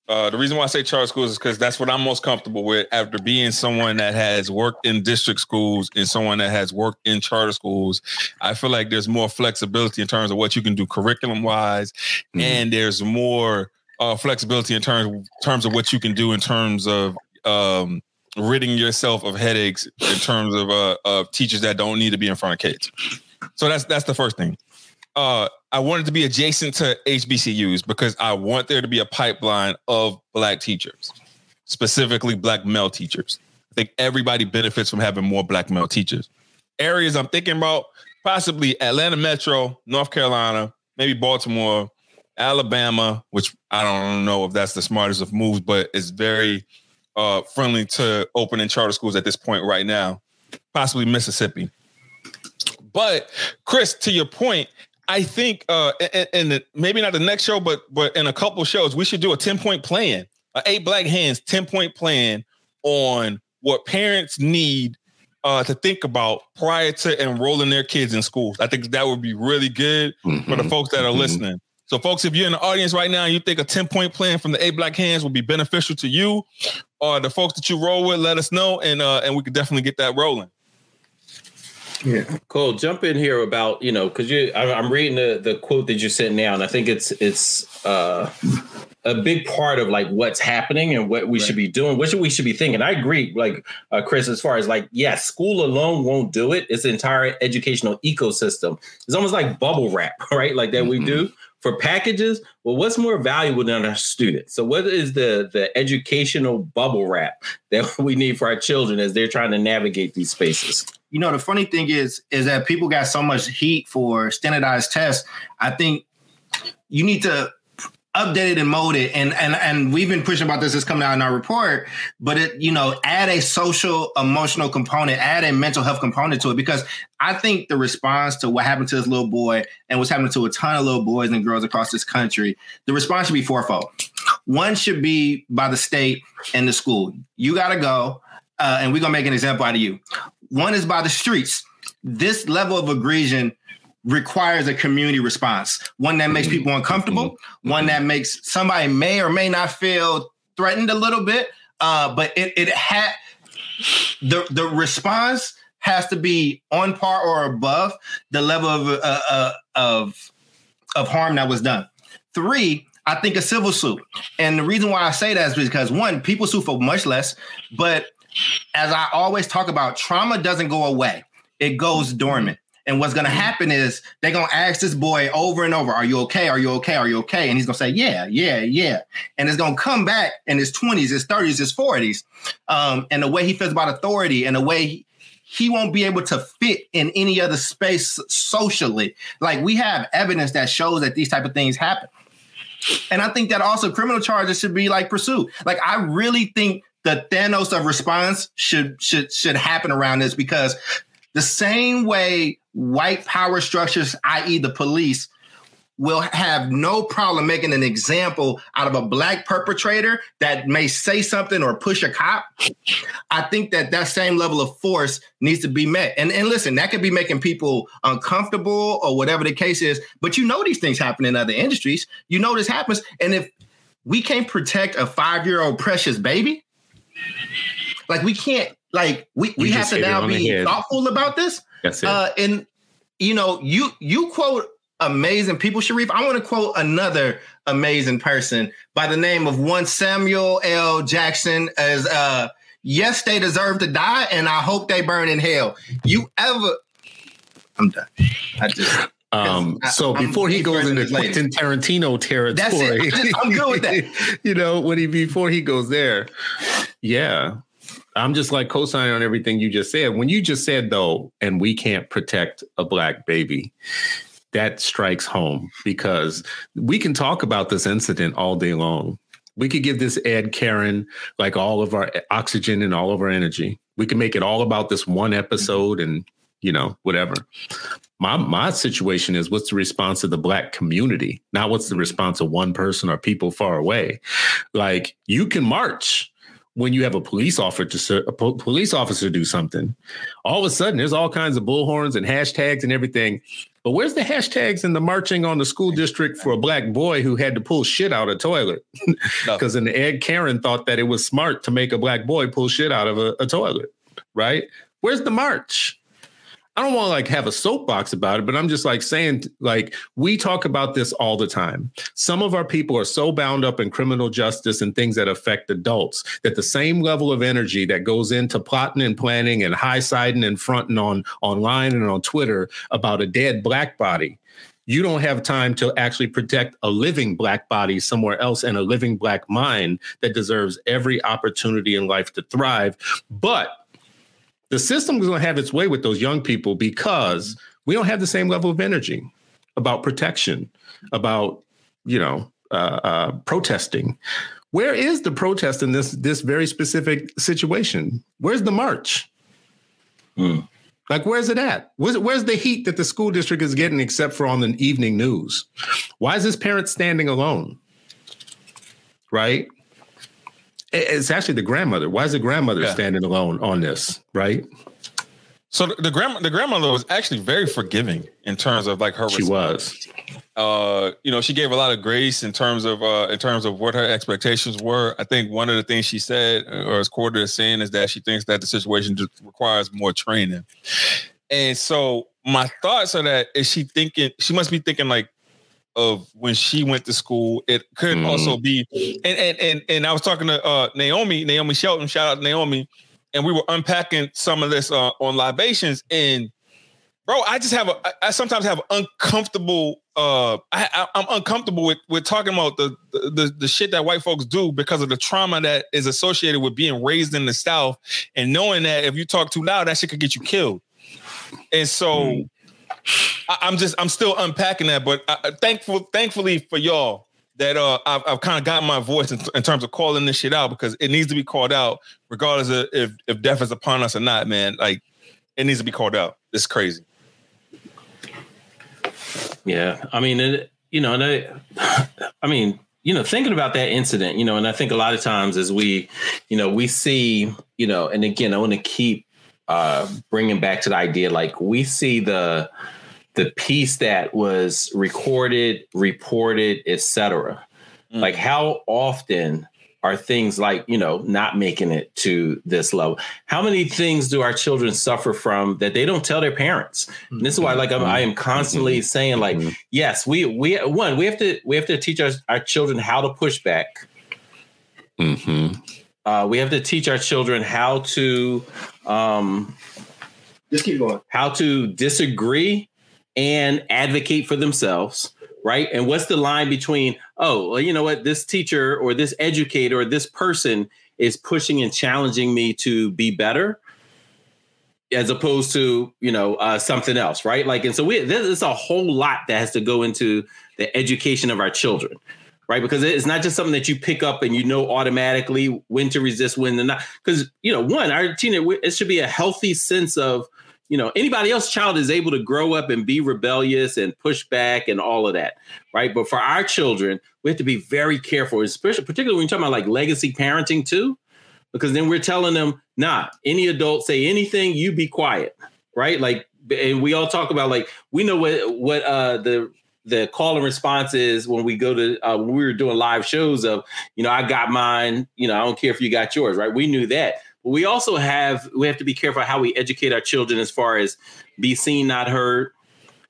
Uh, the reason why I say charter schools is because that's what I'm most comfortable with after being someone that has worked in district schools and someone that has worked in charter schools. I feel like there's more flexibility in terms of what you can do curriculum wise, mm-hmm. and there's more uh, flexibility in terms terms of what you can do in terms of um, ridding yourself of headaches in terms of uh, of teachers that don't need to be in front of kids. So that's that's the first thing. Uh, I wanted to be adjacent to HBCUs because I want there to be a pipeline of black teachers, specifically black male teachers. I think everybody benefits from having more black male teachers. Areas I'm thinking about possibly Atlanta Metro, North Carolina, maybe Baltimore, Alabama, which I don't know if that's the smartest of moves, but it's very uh, friendly to opening charter schools at this point right now, possibly Mississippi. But Chris, to your point, I think uh, in, in maybe not the next show, but but in a couple shows, we should do a ten point plan, a eight black hands ten point plan on what parents need uh, to think about prior to enrolling their kids in schools. I think that would be really good mm-hmm. for the folks that are mm-hmm. listening. So, folks, if you're in the audience right now and you think a 10 point plan from the eight Black Hands will be beneficial to you or the folks that you roll with, let us know and uh, and we could definitely get that rolling. Yeah, Cole, jump in here about you know because you I'm reading the the quote that you sent now, and I think it's it's uh, a big part of like what's happening and what we right. should be doing, what should we should be thinking. I agree, like uh, Chris, as far as like yeah, school alone won't do it. It's the entire educational ecosystem. It's almost like bubble wrap, right? Like that mm-hmm. we do for packages, well, what's more valuable than our students? So, what is the the educational bubble wrap that we need for our children as they're trying to navigate these spaces? You know, the funny thing is, is that people got so much heat for standardized tests. I think you need to update it and molded and and and we've been pushing about this is coming out in our report but it you know add a social emotional component add a mental health component to it because i think the response to what happened to this little boy and what's happening to a ton of little boys and girls across this country the response should be fourfold. One should be by the state and the school. You got to go uh, and we're gonna make an example out of you one is by the streets this level of aggression requires a community response, one that makes people uncomfortable, one that makes somebody may or may not feel threatened a little bit. Uh, but it it had the the response has to be on par or above the level of uh, uh, of of harm that was done. Three, I think a civil suit, and the reason why I say that is because one, people sue for much less, but as I always talk about, trauma doesn't go away; it goes dormant. And what's going to happen is they're going to ask this boy over and over, Are you okay? Are you okay? Are you okay? And he's going to say, Yeah, yeah, yeah. And it's going to come back in his 20s, his 30s, his 40s. Um, and the way he feels about authority and the way he, he won't be able to fit in any other space socially. Like we have evidence that shows that these type of things happen. And I think that also criminal charges should be like pursued. Like I really think the Thanos of response should should should happen around this because the same way white power structures, i.e., the police, will have no problem making an example out of a black perpetrator that may say something or push a cop. I think that that same level of force needs to be met. And, and listen, that could be making people uncomfortable or whatever the case is. But you know these things happen in other industries. You know this happens. And if we can't protect a five year old precious baby, like we can't like we, we have to now be thoughtful about this. That's it. Uh, and you know, you you quote amazing people, Sharif. I want to quote another amazing person by the name of one Samuel L. Jackson as uh yes, they deserve to die, and I hope they burn in hell. You ever I'm done. I just um, so I'm, before he goes into Quentin Tarantino territory, I'm good with that. you know, when he before he goes there, yeah, I'm just like co-signing on everything you just said. When you just said though, and we can't protect a black baby, that strikes home because we can talk about this incident all day long. We could give this Ed Karen like all of our oxygen and all of our energy. We can make it all about this one episode and you know whatever. My my situation is what's the response of the black community, not what's the response of one person or people far away. Like you can march when you have a police officer a po- police officer do something. All of a sudden, there's all kinds of bullhorns and hashtags and everything. But where's the hashtags and the marching on the school district for a black boy who had to pull shit out of a toilet? Because an Ed Karen thought that it was smart to make a black boy pull shit out of a, a toilet, right? Where's the march? I don't want to like have a soapbox about it, but I'm just like saying, like, we talk about this all the time. Some of our people are so bound up in criminal justice and things that affect adults that the same level of energy that goes into plotting and planning and high siding and fronting on online and on Twitter about a dead black body. You don't have time to actually protect a living black body somewhere else and a living black mind that deserves every opportunity in life to thrive. But the system is going to have its way with those young people because we don't have the same level of energy about protection, about you know uh, uh, protesting. Where is the protest in this this very specific situation? Where's the march? Mm. Like, where's it at? Where's, where's the heat that the school district is getting, except for on the evening news? Why is this parent standing alone? Right? It's actually the grandmother. Why is the grandmother Yeah. standing alone on this? Right? So the, the grandma, the grandmother was actually very forgiving in terms of like her. She response. was. uh you know she gave a lot of grace in terms of uh in terms of what her expectations were i think one of the things she said or is quoted as saying is that she thinks that the situation just requires more training and so my thoughts are that is she thinking she must be thinking like of when she went to school it could Mm. also be and and and and i was talking to uh naomi naomi shelton shout out to naomi and we were unpacking some of this uh on libations and bro i just have a I- i sometimes have uncomfortable uh I, I i'm uncomfortable with with talking about the, the the shit that white folks do because of the trauma that is associated with being raised in the south and knowing that if you talk too loud that shit could get you killed and so I, i'm just i'm still unpacking that but I- thankful thankfully for y'all that uh I've, I've kind of got my voice in, in terms of calling this shit out because it needs to be called out regardless of if if death is upon us or not man. Like it needs to be called out. It's crazy. Yeah, I mean, it, you know, and I, I mean, you know, thinking about that incident, you know, and I think a lot of times as we, you know, we see, you know, and again, I want to keep uh, bringing back to the idea, like we see the the piece that was recorded, reported, etc. Mm. Like how often are things like you know not making it to this level how many things do our children suffer from that they don't tell their parents and this is why like I'm, i am constantly saying like yes we we one we have to we have to teach our, our children how to push back Mm-hmm. uh, we have to teach our children how to um, Just keep going. how to disagree and advocate for themselves, right? And what's the line between, oh, well, you know what, this teacher or this educator or this person is pushing and challenging me to be better as opposed to, you know, uh, something else, right? Like, and so we, there's a whole lot that has to go into the education of our children. Right, because it's not just something that you pick up and you know automatically when to resist, when to not. Because you know, one, our teenage, it should be a healthy sense of you know anybody else child is able to grow up and be rebellious and push back and all of that right? But for our children we have to be very careful especially particularly when you're talking about like legacy parenting too because then we're telling them nah any adult say anything you be quiet right? Like and we all talk about like we know what what uh the the call and response is when we go to uh, when we were doing live shows of you know i got mine you know i don't care if you got yours right? We knew that. But we also have we have to be careful how we educate our children as far as be seen not heard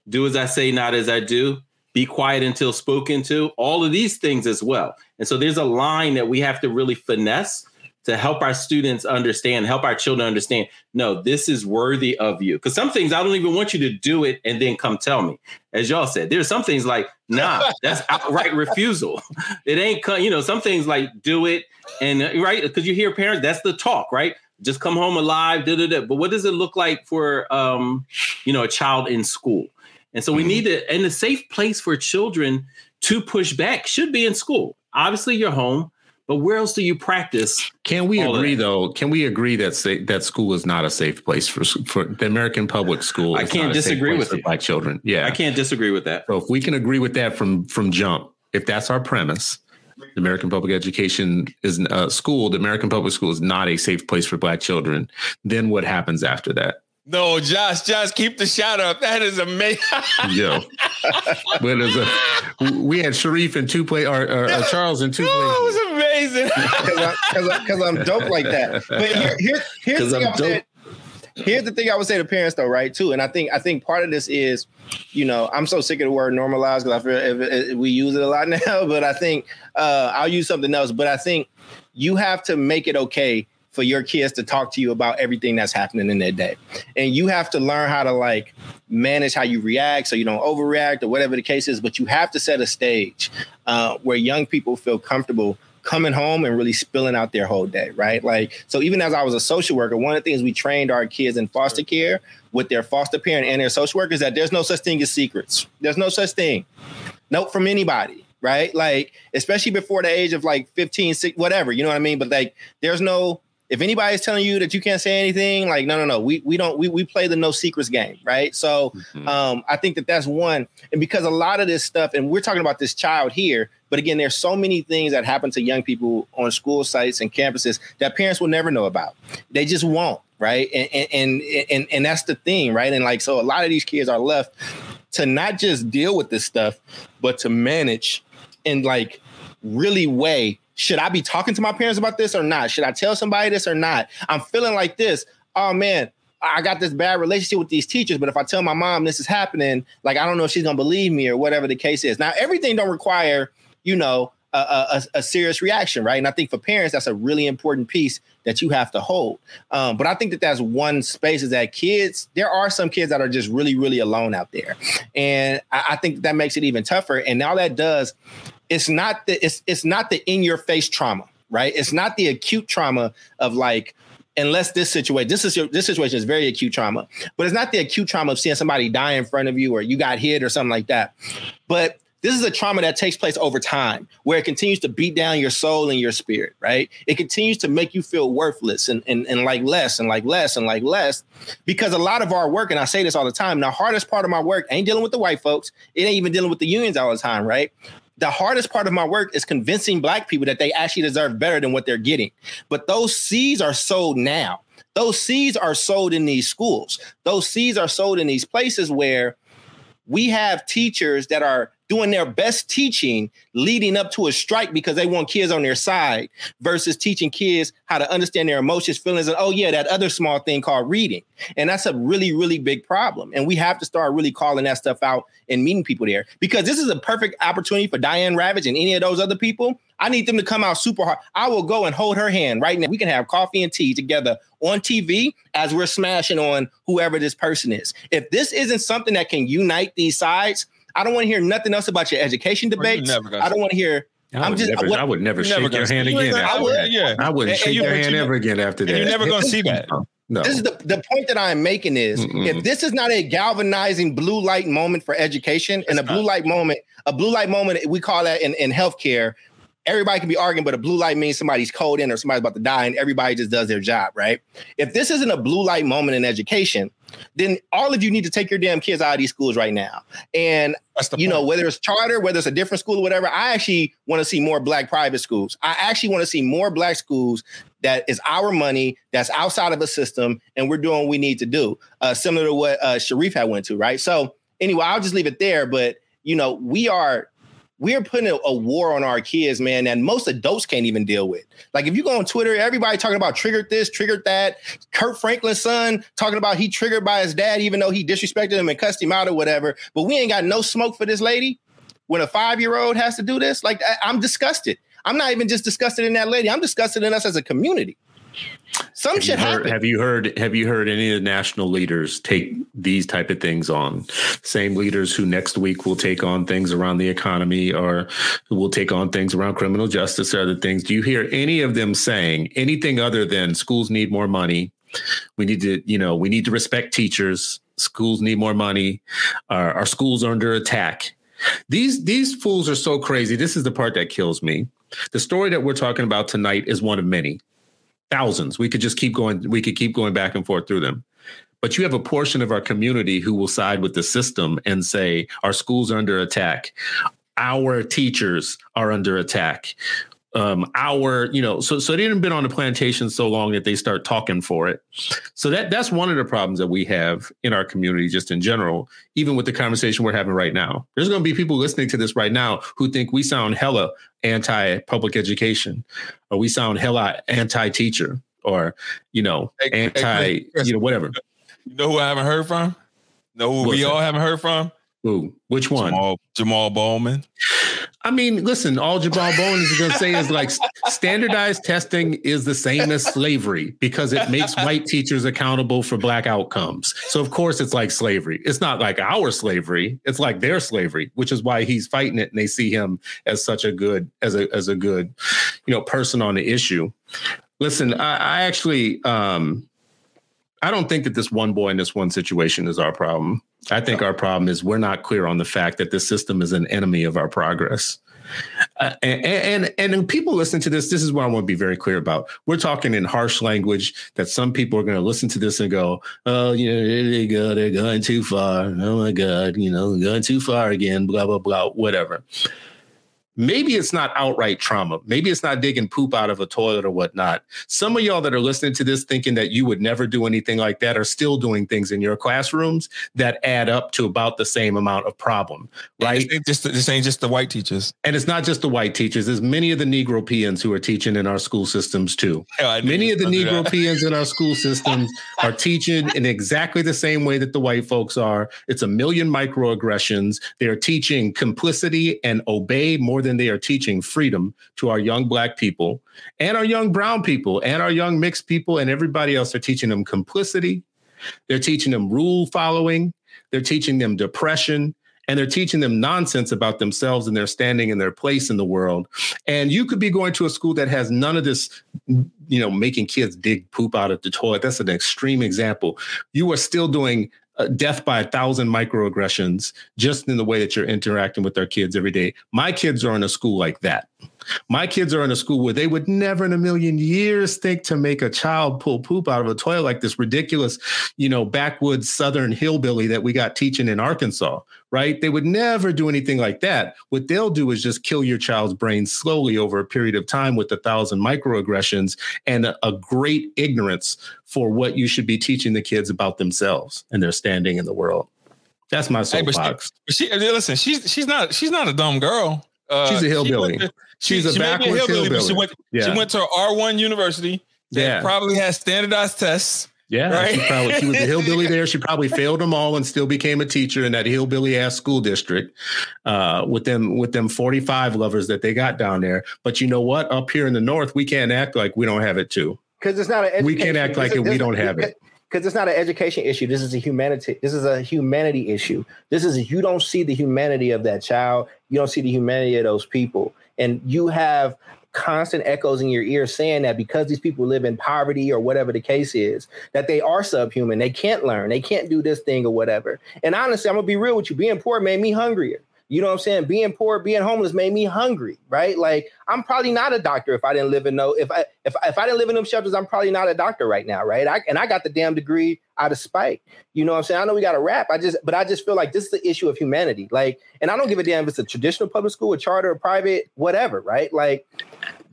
do as i say not as i do be quiet until spoken to all of these things as well. And so there's a line that we have to really finesse to help our students understand help our children understand no this is worthy of you. Because some things i don't even want you to do it and then come tell me. As y'all said there's some things like nah that's outright refusal. It ain't you know some things like do it and uh, right? Because you hear parents that's the talk right? Just come home alive da, da, da. but what does it look like for um you know a child in school? And so we need to and a safe place for children to push back should be in school. Obviously your home but where else do you practice Can we agree though? Can we agree that sa- that school is not a safe place for for the American public school? I can't a disagree with for black children. Yeah, i can't disagree with that So if we can agree with that from from jump, if that's our premise, the American public education is uh, school, the American public school is not a safe place for black children, then what happens after that? No, Josh, Josh, keep the shot up. That is amazing. Yo, but as a, we had Sharif and two play or, or, or Charles and two play. Oh, it was amazing. Because I'm dope like that. But here, here, here's the thing I would say. Here's the thing I would say to parents though, right? Too, and I think I think part of this is, you know, I'm so sick of the word normalized because I feel if, if we use it a lot now. But I think uh, I'll use something else. But I think you have to make it okay for your kids to talk to you about everything that's happening in their day. And you have to learn how to like manage how you react so you don't overreact or whatever the case is. But you have to set a stage uh, where young people feel comfortable coming home and really spilling out their whole day, right? Like, so even as I was a social worker, one of the things we trained our kids in foster care with their foster parent and their social workers that there's no such thing as secrets. There's no such thing. Nope from anybody right? Like, especially before the age of like 15, 6, whatever, you know what I mean? But like, there's no if anybody's telling you that you can't say anything, like no, no, no, we we don't we we play the no secrets game, right? So mm-hmm. um, I think that that's one, and because a lot of this stuff, and we're talking about this child here, but again, there's so many things that happen to young people on school sites and campuses that parents will never know about. They just won't, right? And and and and, and that's the thing, right? And like so, a lot of these kids are left to not just deal with this stuff, but to manage and like really weigh should I be talking to my parents about this or not? Should I tell somebody this or not? I'm feeling like this. Oh man, I got this bad relationship with these teachers, but if I tell my mom this is happening, like I don't know if she's gonna believe me or whatever the case is. Now, everything don't require, you know, a, a, a serious reaction, right? And I think for parents, that's a really important piece that you have to hold. Um, but I think that that's one space is that kids, there are some kids that are just really, really alone out there, and I, I think that makes it even tougher. And all that does it's not the it's it's not the in your face trauma, right? It's not the acute trauma of like unless this situation this is your, this situation is very acute trauma, but it's not the acute trauma of seeing somebody die in front of you or you got hit or something like that. But this is a trauma that takes place over time where it continues to beat down your soul and your spirit, right? It continues to make you feel worthless and, and, and like less and like less and like less because a lot of our work, and I say this all the time, the hardest part of my work ain't dealing with the white folks. It ain't even dealing with the unions all the time, right? The hardest part of my work is convincing black people that they actually deserve better than what they're getting. But those seeds are sold now. Those seeds are sold in these schools. Those seeds are sold in these places where we have teachers that are doing their best teaching leading up to a strike because they want kids on their side versus teaching kids how to understand their emotions, feelings, and oh, yeah, that other small thing called reading. And that's a really, really big problem. And we have to start really calling that stuff out and meeting people there because this is a perfect opportunity for Diane Ravitch and any of those other people. I need them to come out super hard. I will go and hold her hand right now. We can have coffee and tea together on TV as we're smashing on whoever this person is. If this isn't something that can unite these sides, I don't want to hear nothing else about your education debates. I don't want to hear. I am just. Never, what, I would never shake your hand again. I would. Yeah. I wouldn't shake your hand ever again after that. You're never going to see that. No. This is the, the point that I'm making is Mm-mm. if this is not a galvanizing blue light moment for education it's and a blue light moment, a blue light moment, we call that in, in healthcare. Everybody can be arguing, but a blue light means somebody's coding or somebody's about to die, and everybody just does their job, right? If this isn't a blue light moment in education, then all of you need to take your damn kids out of these schools right now. And you point. know, whether it's charter, whether it's a different school or whatever, I actually want to see more black private schools. I actually want to see more black schools that is our money that's outside of a system, and we're doing what we need to do. Uh, similar to what uh, Sharif had went to, right? So anyway, I'll just leave it there. But you know, we are we are putting a, war on our kids, man, that most adults can't even deal with. Like if you go on Twitter, everybody talking about triggered this, triggered that. Kirk Franklin's son talking about he triggered by his dad, even though he disrespected him and cussed him out or whatever. But we ain't got no smoke for this lady. When a five year old has to do this, like I'm disgusted. I'm not even just disgusted in that lady. I'm disgusted in us as a community. Some have shit heard, Have you heard? Have you heard any of the national leaders take these type of things on? Same leaders who next week will take on things around the economy or who will take on things around criminal justice or other things. Do you hear any of them saying anything other than schools need more money? We need to, you know, we need to respect teachers. Schools need more money. Our, our schools are under attack. These these fools are so crazy. This is the part that kills me. The story that we're talking about tonight is one of many thousands. We could just keep going. We could keep going back and forth through them. But you have a portion of our community who will side with the system and say our schools are under attack. our teachers are under attack um, our, you know, so so they didn't been on the plantation so long that they start talking for it. So that that's one of the problems that we have in our community, just in general. Even with the conversation we're having right now, there's going to be people listening to this right now who think we sound hella anti public education, or we sound hella anti teacher, or you know, anti, you know, whatever. You know who I haven't heard from? know who What's we that? all haven't heard from? Who? Which one? Jamaal, Jamaal Bowman. I mean, listen, all Jamaal Bowman is going to say is like standardized testing is the same as slavery because it makes white teachers accountable for black outcomes. So of course it's like slavery. It's not like our slavery. It's like their slavery, which is why he's fighting it and they see him as such a good as a as a good, you know, person on the issue. Listen, I, I actually um I don't think that this one boy in this one situation is our problem. I think our problem is we're not clear on the fact that this system is an enemy of our progress. Uh, and, and and people listen to this. This is what I want to be very clear about. We're talking in harsh language that some people are going to listen to this and go, "Oh, you know, they go, they're going too far. Oh my God, you know, going too far again." Blah blah blah. Whatever maybe it's not outright trauma. Maybe it's not digging poop out of a toilet or whatnot. Some of y'all that are listening to this thinking that you would never do anything like that are still doing things in your classrooms that add up to about the same amount of problem, right? This ain't just, this ain't just the white teachers. And it's not just the white teachers. There's many of the Negro peons who are teaching in our school systems too. Many of the Negro peons in our school systems are teaching in exactly the same way that the white folks are. It's a million microaggressions. They're teaching complicity and obey more than they are teaching freedom to our young black people and our young brown people and our young mixed people and everybody else. They're teaching them complicity. They're teaching them rule following. They're teaching them depression and they're teaching them nonsense about themselves and their standing and their place in the world. And you could be going to a school that has none of this, you know, making kids dig poop out of the toilet. That's an extreme example. You are still doing Uh, death by a thousand microaggressions just in the way that you're interacting with our kids every day. My kids are in a school like that. My kids are in a school where they would never in a million years think to make a child pull poop out of a toilet like this ridiculous, you know, backwoods southern hillbilly that we got teaching in Arkansas, right? They would never do anything like that. What they'll do is just kill your child's brain slowly over a period of time with a thousand microaggressions and a, a great ignorance for what you should be teaching the kids about themselves and their standing in the world. That's my soapbox. Hey, but she, she, listen, she's she's not she's not a dumb girl. Uh, she's a hillbilly. She she's a she backwards hillbilly. hillbilly. She went, yeah. she went to R one university. That yeah. probably has standardized tests. Yeah, right? she probably she was a hillbilly there. She probably failed them all and still became a teacher in that hillbilly ass school district uh, with them with them forty five lovers that they got down there. But you know what? Up here in the north, we can't act like we don't have it too. Because it's not an we can't act like it, we don't have it because it's not an education issue. This is a humanity. This is a humanity issue. This is you don't see the humanity of that child. You don't see the humanity of those people, and you have constant echoes in your ear saying that because these people live in poverty or whatever the case is, that they are subhuman. They can't learn. They can't do this thing or whatever. And honestly, I'm gonna be real with you. Being poor made me hungrier. You know what I'm saying? Being poor, being homeless made me hungry, right? Like I'm probably not a doctor if I didn't live in no if I if if I didn't live in them shelters, I'm probably not a doctor right now, right? I, and I got the damn degree out of spite. You know what I'm saying? I know we got to rap. I just but I just feel like this is the issue of humanity. Like, and I don't give a damn if it's a traditional public school, a charter, a private, whatever, right? Like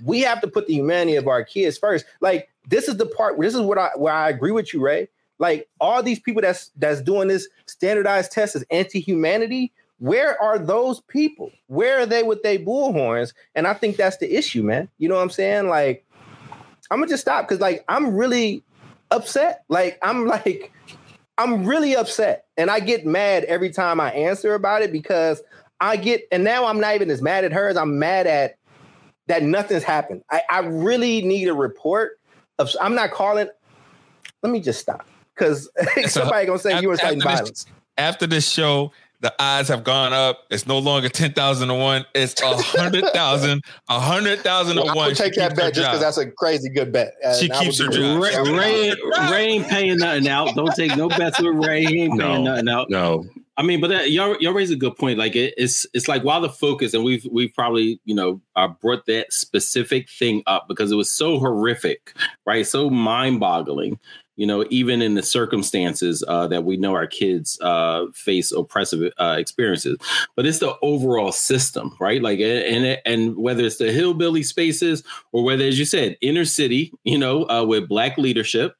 we have to put the humanity of our kids first. Like this is the part. This is what I where I agree with you, Ray. Like all these people that's that's doing this standardized test is anti-humanity where are those people? Where are they with their bullhorns? And I think that's the issue, man. You know what I'm saying? Like, I'm gonna just stop because like I'm really upset. Like, I'm like, I'm really upset. And I get mad every time I answer about it because I get, and now I'm not even as mad at her as I'm mad at that nothing's happened. I, I really need a report of I'm not calling. Let me just stop. Because somebody gonna say you were citing violence. After this show, the odds have gone up. It's no longer ten thousand to one. It's a hundred thousand, a hundred thousand to one. take that bet just because that's a crazy good bet. Uh, she keeps her job. Ray, Ray, Ray, ain't paying nothing out. Don't take no bets with Ray. He ain't paying no, nothing out. No. I mean, but that, y'all y'all raise a good point. Like it, it's it's like while the focus and we've we've probably you know uh, brought that specific thing up because it was so horrific, right? So mind boggling you know, even in the circumstances uh, that we know our kids uh, face oppressive uh, experiences. But it's the overall system, right? Like, and and whether it's the hillbilly spaces or whether, as you said, inner city, you know, uh, with black leadership,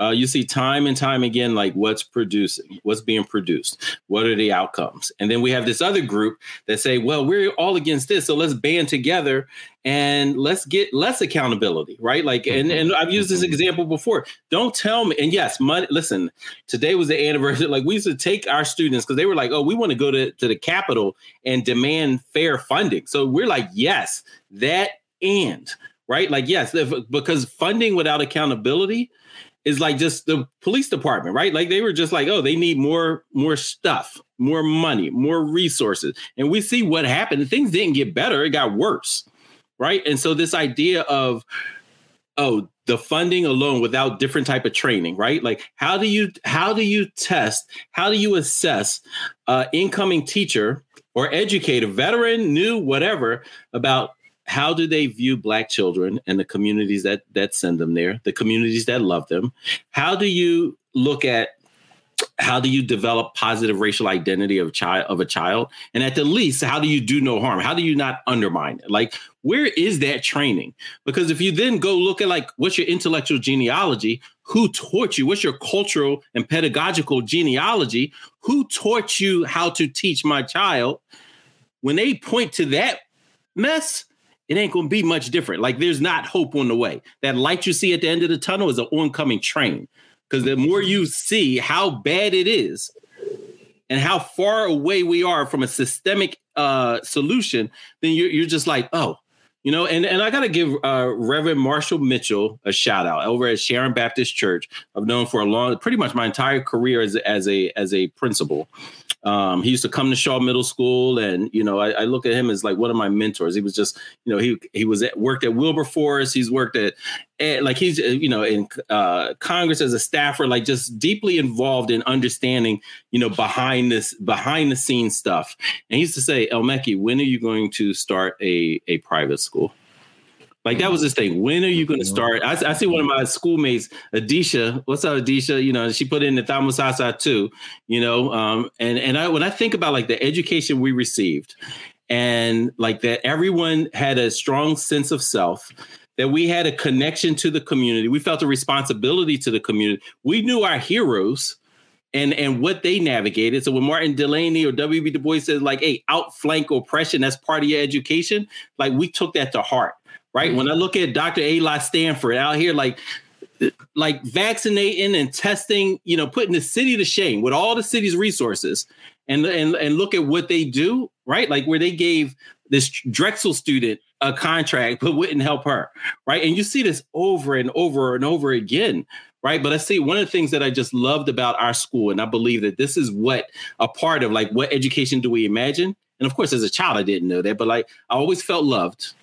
uh, you see time and time again like what's producing what's being produced what are the outcomes? And then we have this other group that say well we're all against this so let's band together and let's get less accountability right? Like and, and i've used this mm-hmm. example before. Don't tell me and yes money listen today was the anniversary. Like we used to take our students because they were like oh we want to go to, to the capital and demand fair funding. So we're like yes that and right? Like yes if, because funding without accountability is like just the police department, right? Like they were just like, oh, they need more more stuff, more money, more resources. And we see what happened. Things didn't get better, it got worse. Right? And so this idea of oh, the funding alone without different type of training, right? Like how do you how do you test, how do you assess uh incoming teacher or educator, veteran, new, whatever, about how do they view black children and the communities that that send them there the communities that love them? How do you look at how do you develop positive racial identity of child of a child? And at the least how do you do no harm? How do you not undermine it? Like where is that training? Because if you then go look at like what's your intellectual genealogy? Who taught you? What's your cultural and pedagogical genealogy? Who taught you how to teach my child? When they point to that mess it ain't going to be much different. Like there's not hope on the way. That light you see at the end of the tunnel is an oncoming train. Because the more you see how bad it is and how far away we are from a systemic uh, solution, then you're, you're just like, oh, you know, and, and I got to give uh, Reverend Marshall Mitchell a shout out over at Sharon Baptist Church. I've known for a long, pretty much my entire career as, as a as a principal. Um, he used to come to Shaw Middle School, and you know, I, I, look at him as like one of my mentors. He was just, you know, he he was at, worked at Wilberforce. He's worked at, at like he's you know in uh, Congress as a staffer, like just deeply involved in understanding, you know, behind this behind the scenes stuff. And he used to say, El Mekki, when are you going to start a a private school? Like that was his thing. When are you going to start? I, I, see one of my schoolmates, Adisha. What's up, Adisha? You know, she put in the Nidhamu Sasa too. You know, um, and and I when I think about like the education we received, and like that everyone had a strong sense of self, that we had a connection to the community. We felt a responsibility to the community. We knew our heroes and and what they navigated. So when Martin Delany or W.B. Du Bois says like, "Hey, outflank oppression," that's part of your education. Like we took that to heart right? Mm-hmm. When I look at Dr. Ala Stanford out here, like like vaccinating and testing, you know, putting the city to shame with all the city's resources, and and and look at what they do, right? Like where they gave this Drexel student a contract but wouldn't help her, right? And you see this over and over and over again, right? But I see one of the things that I just loved about our school, and I believe that this is what a part of like what education do we imagine? And of course, as a child, I didn't know that, but like I always felt loved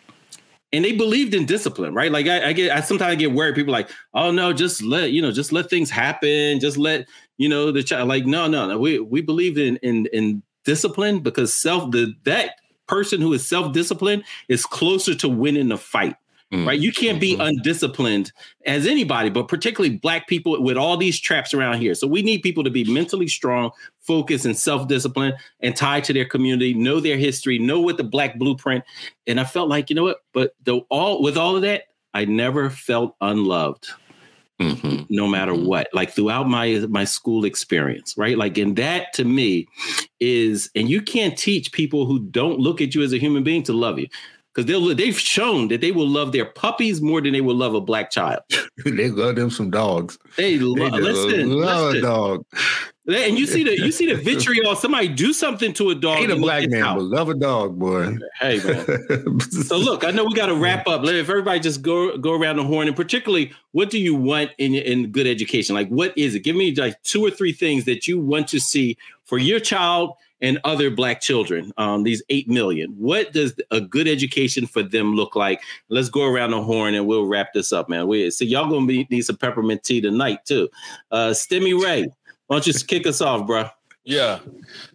and they believed in discipline, right? Like I, I get, I sometimes get worried. People like, oh no, just let you know, just let things happen, just let you know the child. Like no, no, no. We we believe in in in discipline because self the that person who is self disciplined is closer to winning the fight mm right? You can't be mm-hmm. undisciplined as anybody, but particularly black people with all these traps around here. So we need people to be mentally strong, focused, and self disciplined and tied to their community, know their history, know what the black blueprint. And I felt like, you know what? But the all with all of that, I never felt unloved. Mm-hmm. no matter mm-hmm. what like throughout my my school experience right like and that to me is and you can't teach people who don't look at you as a human being to love you because they'll they've shown that they will love their puppies more than they will love a black child. they love them some dogs. They, lo- they listen, love listen. a dog. And you see the you see the vitriol. Somebody do something to a dog. Ain't a black man, out. but love a dog, boy. Hey man. so look, I know we got to wrap up. If everybody just go go around the horn, and particularly, what do you want in in good education? Like, what is it? Give me like two or three things that you want to see for your child and other black children, um, these 8 million. What does a good education for them look like? Let's go around the horn and we'll wrap this up, man. We see y'all gonna be, need some peppermint tea tonight too. Uh, Stimmy Ray, why don't you kick us off, bro? Yeah.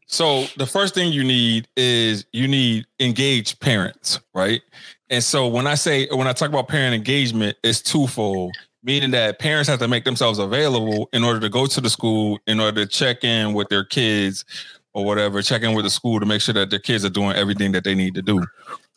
So the first thing you need is you need engaged parents, right? And so when I say when I talk about parent engagement, it's twofold meaning that parents have to make themselves available in order to go to the school, in order to check in with their kids or whatever, check in with the school to make sure that their kids are doing everything that they need to do.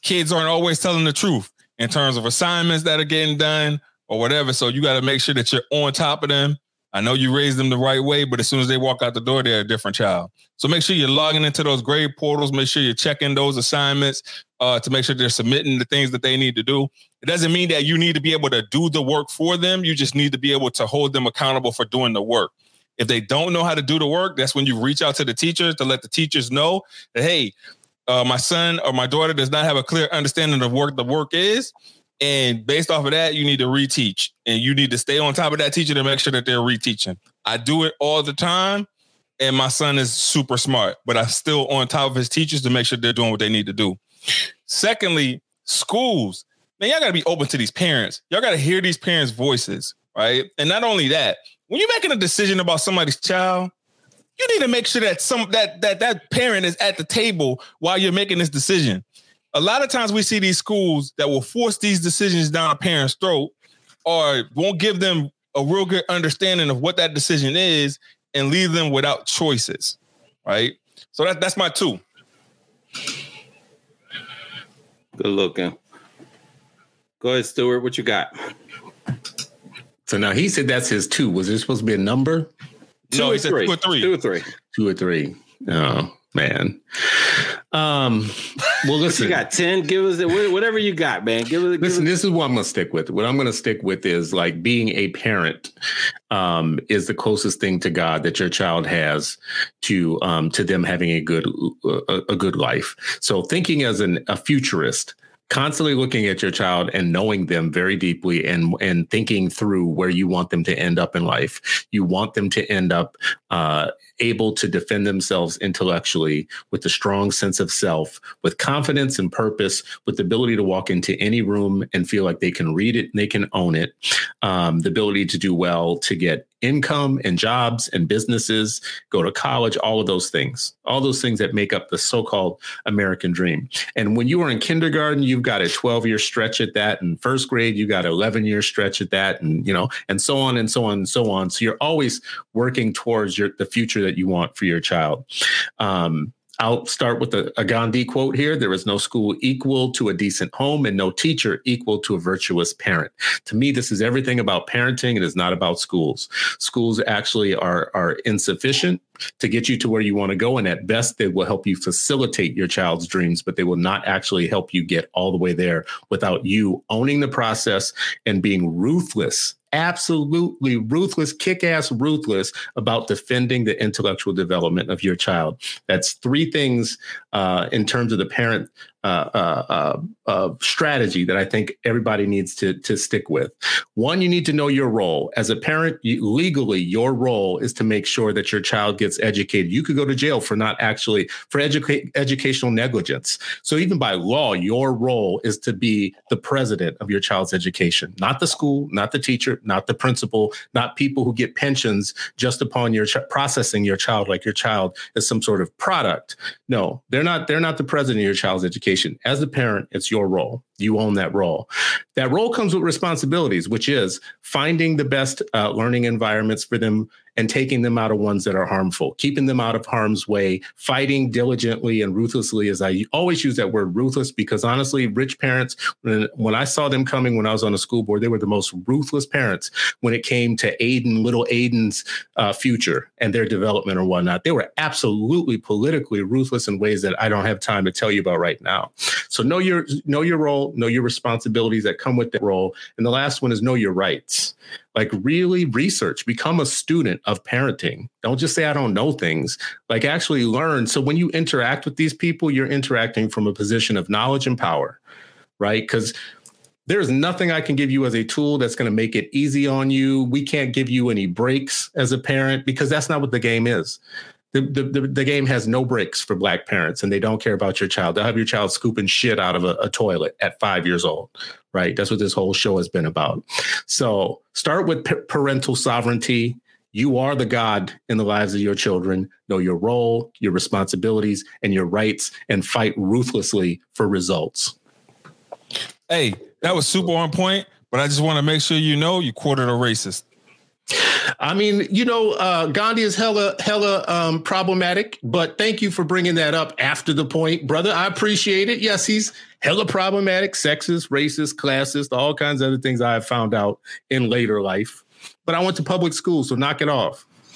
Kids aren't always telling the truth in terms of assignments that are getting done or whatever. So you got to make sure that you're on top of them. I know you raised them the right way, but as soon as they walk out the door, they're a different child. So make sure you're logging into those grade portals. Make sure you're checking those assignments uh, to make sure they're submitting the things that they need to do. It doesn't mean that you need to be able to do the work for them. You just need to be able to hold them accountable for doing the work. If they don't know how to do the work, that's when you reach out to the teachers to let the teachers know that, hey, uh, my son or my daughter does not have a clear understanding of what the work is. And based off of that, you need to reteach and you need to stay on top of that teacher to make sure that they're reteaching. I do it all the time. And my son is super smart, but I'm still on top of his teachers to make sure they're doing what they need to do. Secondly, schools, man, y'all got to be open to these parents. Y'all got to hear these parents' voices, right? And not only that, when you're making a decision about somebody's child, you need to make sure that some that that that parent is at the table while you're making this decision a lot of times we see these schools that will force these decisions down a parent's throat or won't give them a real good understanding of what that decision is and leave them without choices. Right. So that, that's my two. Good looking. Go ahead, Stewart. What you got? So now he said that's his two. Was there supposed to be a number? Two no, he said two or three. Two or three. Two or three. Oh man. Um, well, listen, you got 10, give us whatever you got, man. Give us, listen, us. this is what I'm going to stick with. What I'm going to stick with is like being a parent um, is the closest thing to God that your child has to, um, to them having a good, a, a good life. So thinking as an, a futurist, constantly looking at your child and knowing them very deeply and and thinking through where you want them to end up in life. You want them to end up uh, able to defend themselves intellectually with a strong sense of self with confidence and purpose with the ability to walk into any room and feel like they can read it and they can own it um, the ability to do well to get income and jobs and businesses, go to college, all of those things, all those things that make up the so called American dream. And when you are in kindergarten, you've got a 12 year stretch at that. In first grade, you got an 11 year stretch at that, and, you know, and so on and so on and so on. So you're always working towards your, the future that you want for your child. Um, I'll start with a, a, Gandhi quote here. There is no school equal to a decent home and no teacher equal to a virtuous parent. To me, this is everything about parenting. It is not about schools. Schools actually are, are insufficient to get you to where you want to go. And at best, they will help you facilitate your child's dreams, but they will not actually help you get all the way there without you owning the process and being ruthless absolutely ruthless, kick ass ruthless about defending the intellectual development of your child. That's three things uh, in terms of the parent uh, uh, uh, uh, strategy that I think everybody needs to to stick with. One, you need to know your role as a parent. You, legally, your role is to make sure that your child gets educated. You could go to jail for not actually for educa- educational negligence. So even by law, your role is to be the president of your child's education, not the school, not the teacher, not the principal, not people who get pensions just upon your ch- processing your child like your child is some sort of product. No, they're not. They're not the president of your child's education. As a parent, it's your role. You own that role. That role comes with responsibilities, which is finding the best uh, learning environments for them and taking them out of ones that are harmful, keeping them out of harm's way, fighting diligently and ruthlessly. As I always use that word ruthless, because honestly, rich parents, when, when I saw them coming when I was on the school board, they were the most ruthless parents when it came to Aiden, little Aiden's uh, future and their development or whatnot. They were absolutely politically ruthless in ways that I don't have time to tell you about right now. So know your know your role, know your responsibilities that come with that role, and the last one is know your rights like really research become a student of parenting don't just say i don't know things like actually learn so when you interact with these people you're interacting from a position of knowledge and power right because there's nothing I can give you as a tool that's going to make it easy on you. We can't give you any breaks as a parent because that's not what the game is. The, the, the, game has no breaks for black parents and they don't care about your child. They'll have your child scooping shit out of a, a toilet at five years old, right? That's what this whole show has been about. So start with p- parental sovereignty. You are the God in the lives of your children. Know your role, your responsibilities, and your rights, and fight ruthlessly for results. Hey, that was super on point. but I just want to make sure you know you quoted a racist. I mean, you know, uh, Gandhi is hella, hella um, problematic, but thank you for bringing that up after the point, brother. I appreciate it. Yes, he's hella problematic, sexist, racist, classist, all kinds of other things I have found out in later life. But I went to public school, so knock it off.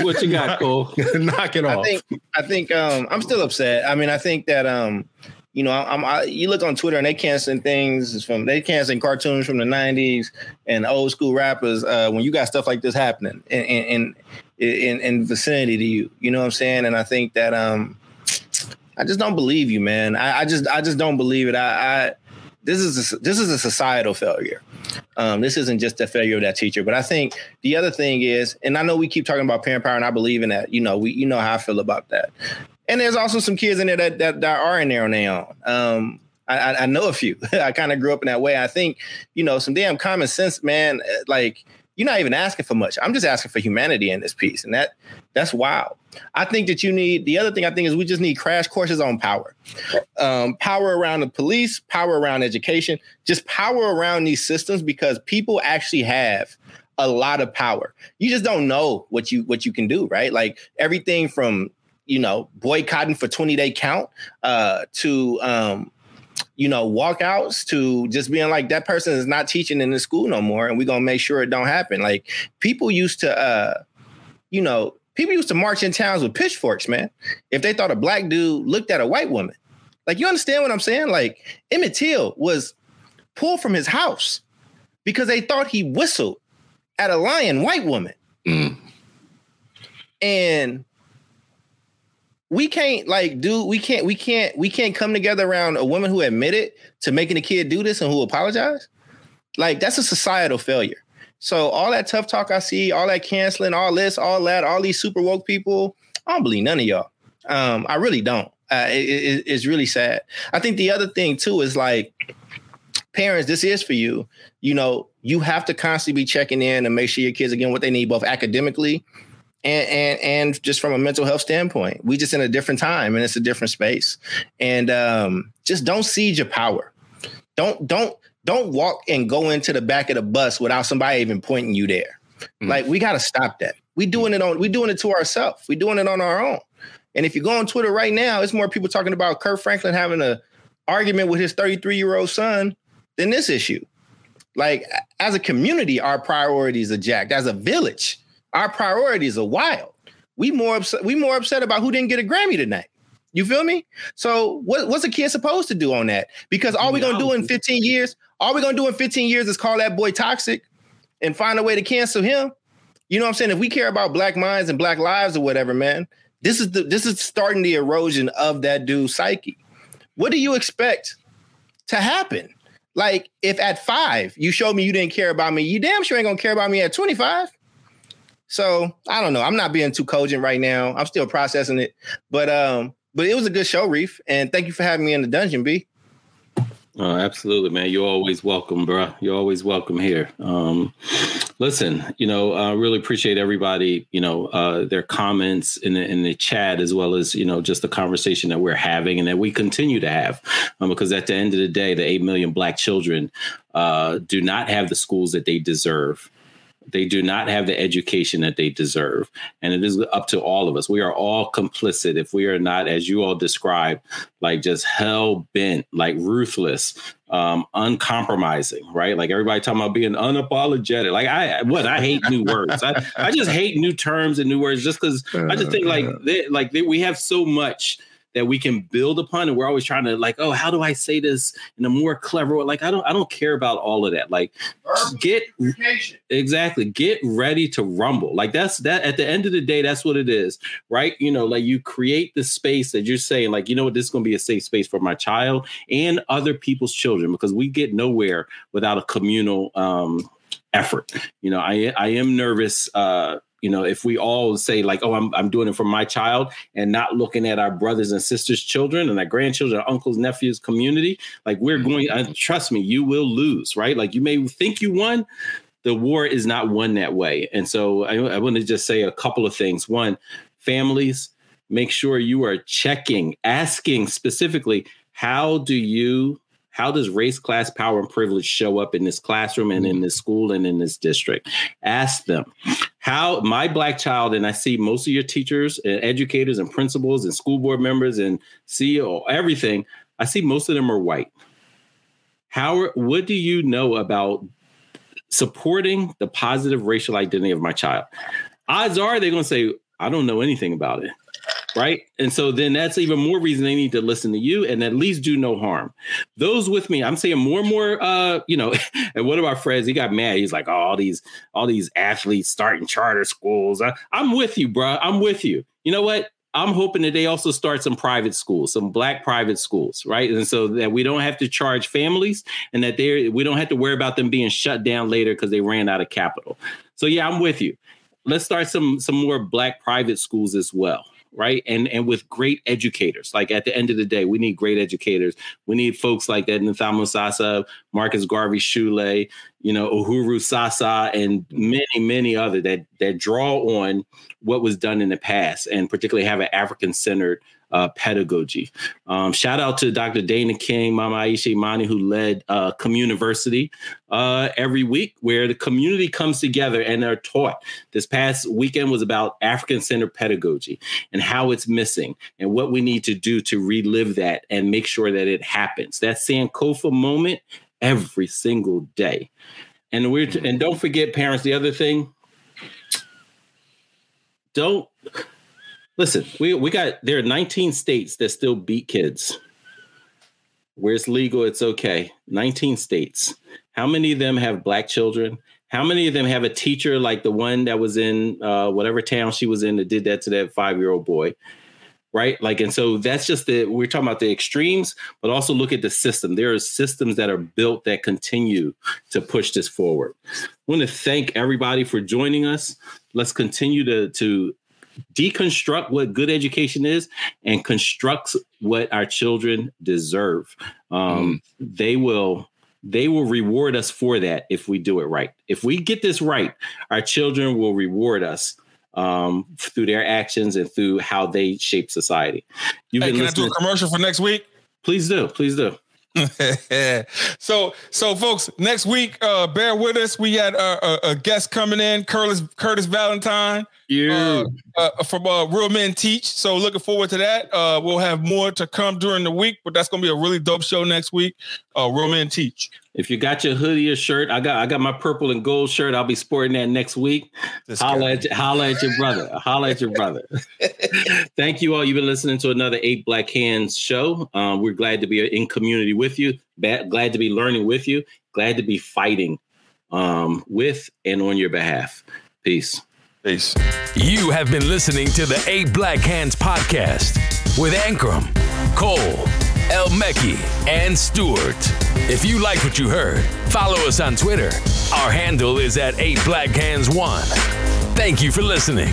what you got, Cole? knock it off. I think I think um, I'm still upset. I mean, I think that um, you know, I'm, I, you look on Twitter and they canceling things from they canceling cartoons from the '90s and old school rappers uh, when you got stuff like this happening in in, in in vicinity to you. You know what I'm saying? And I think that um, I just don't believe you, man. I, I just I just don't believe it. I, I this is a, this is a societal failure. Um, this isn't just a failure of that teacher, but I think the other thing is, and I know we keep talking about parent power, and I believe in that. You know, we you know how I feel about that. And there's also some kids in there that that, that are in there on their own. Um, I, I know a few. I kind of grew up in that way. I think, you know, some damn common sense, man. Eh, like you're not even asking for much. I'm just asking for humanity in this piece, and that that's wild. I think that you need the other thing. I think is we just need crash courses on power, um, power around the police, power around education, just power around these systems because people actually have a lot of power. You just don't know what you what you can do, right? Like everything from you know, boycotting for 20 day count uh, to, um, you know, walkouts to just being like that person is not teaching in the school no more, and we're gonna make sure it don't happen. Like people used to, uh, you know, people used to march in towns with pitchforks, man. If they thought a black dude looked at a white woman, like you understand what I'm saying? Like Emmett Till was pulled from his house because they thought he whistled at a lying white woman, mm. and we can't like do we can't we can't we can't come together around a woman who admitted to making a kid do this and who apologized. Like that's a societal failure. So all that tough talk I see, all that canceling, all this, all that, all these super woke people, I don't believe none of y'all. Um, I really don't. Uh, it, it, it's really sad. I think the other thing too is like parents, this is for you. You know, you have to constantly be checking in and make sure your kids are getting what they need, both academically and, and and just from a mental health standpoint. We just in a different time and it's a different space. And um, just don't siege your power. Don't don't don't walk and go into the back of the bus without somebody even pointing you there. Mm. Like we got to stop that. We doing it on we doing it to ourselves. We doing it on our own. And if you go on Twitter right now, it's more people talking about Kirk Franklin having a argument with his 33 year old son than this issue. Like as a community, our priorities are jacked. As a village, our priorities are wild. We more upset. We more upset about who didn't get a Grammy tonight. You feel me? So what, what's a kid supposed to do on that? Because all we're gonna do in 15 years, all we're gonna do in 15 years is call that boy toxic and find a way to cancel him. You know what I'm saying? If we care about black minds and black lives or whatever, man, this is the this is starting the erosion of that dude's psyche. What do you expect to happen? Like if at five you showed me you didn't care about me, you damn sure ain't gonna care about me at 25. So I don't know. I'm not being too cogent right now. I'm still processing it. But um, but it was a good show, Reef. And thank you for having me in the dungeon, B. Oh, absolutely, man. You're always welcome, bro. You're always welcome here. Um, listen, you know, I really appreciate everybody, you know, uh, their comments in the, in the chat, as well as, you know, just the conversation that we're having and that we continue to have. Um, because at the end of the day, the 8 million black children uh, do not have the schools that they deserve. They do not have the education that they deserve. And it is up to all of us. We are all complicit if we are not, as you all described, like just hell bent, like ruthless, um, uncompromising, right? Like everybody talking about being unapologetic. Like I, what I hate new words. I, I just hate new terms and new words just because I just think like they, like they, we have so much that we can build upon and we're always trying to like oh how do i say this in a more clever way? Like i don't i don't care about all of that. Like get exactly. Get ready to rumble. Like that's that at the end of the day that's what it is right? You know like you create the space that you're saying like you know what? This is going to be a safe space for my child and other people's children because we get nowhere without a communal um effort. You know i i am nervous uh you know if we all say like oh i'm, I'm doing it for my child and not looking at our brothers and sisters children and our grandchildren our uncles nephews community like we're mm-hmm. going uh, trust me you will lose right? Like you may think you won the war is not won that way. And so i, I want to just say a couple of things. One families make sure you are checking asking specifically how do you How does race, class, power, and privilege show up in this classroom and in this school and in this district? Ask them how my black child, and I see most of your teachers and educators and principals and school board members and CEO, everything, I see most of them are white. How, what do you know about supporting the positive racial identity of my child? Odds are they're going to say, I don't know anything about it right? And so then that's even more reason they need to listen to you and at least do no harm. Those with me, I'm saying more and more. Uh, you know, and one of our friends, he got mad. He's like, oh, all these, all these athletes starting charter schools. I, I'm with you, bro. I'm with you. You know what? I'm hoping that they also start some private schools, some black private schools, right? And so that we don't have to charge families and that they we don't have to worry about them being shut down later because they ran out of capital. So yeah, I'm with you. Let's start some some more black private schools as well right? And and with great educators. Like at the end of the day, we need great educators. We need folks like that Nidhamu Sasa, Marcus Garvey Shule, you know, Uhuru Sasa, and many, many other that that draw on what was done in the past and particularly have an African centered uh, pedagogy. Um, shout out to Dr. Dana King, Mama Aisha Imani, who led uh, Communiversity uh, every week, where the community comes together and they're taught. This past weekend was about African centered pedagogy and how it's missing and what we need to do to relive that and make sure that it happens. That Sankofa moment every single day. And we're and don't forget, parents. The other thing, don't Listen, we we got there are 19 states that still beat kids. Where it's legal, it's okay. 19 states. How many of them have black children? How many of them have a teacher like the one that was in uh, whatever town she was in that did that to that five year old boy? Right. Like, and so that's just the, we're talking about the extremes, but also look at the system. There are systems that are built that continue to push this forward. I want to thank everybody for joining us. Let's continue to, to deconstruct what good education is and constructs what our children deserve. Um, mm. They will they will reward us for that if we do it right. If we get this right, our children will reward us um, through their actions and through how they shape society. You've hey, can I do a commercial for next week? Please do. Please do. so so folks next week uh bear with us we had a, a, a guest coming in curtis curtis valentine yeah uh, uh, from uh, real men teach so looking forward to that uh we'll have more to come during the week but that's gonna be a really dope show next week uh real men teach if you got your hoodie or shirt, I got I got my purple and gold shirt. I'll be sporting that next week. Holla at, holla at your brother. holla at your brother. Thank you all. You've been listening to another Eight Black Hands show. Um, we're glad to be in community with you. Glad to be learning with you. Glad to be fighting um, with and on your behalf. Peace. Peace. You have been listening to the Eight Black Hands podcast with Ankrum, Cole. El Mekki, and Stewart. If you like what you heard, follow us on Twitter. Our handle is at 8 Black Hands 1. Thank you for listening.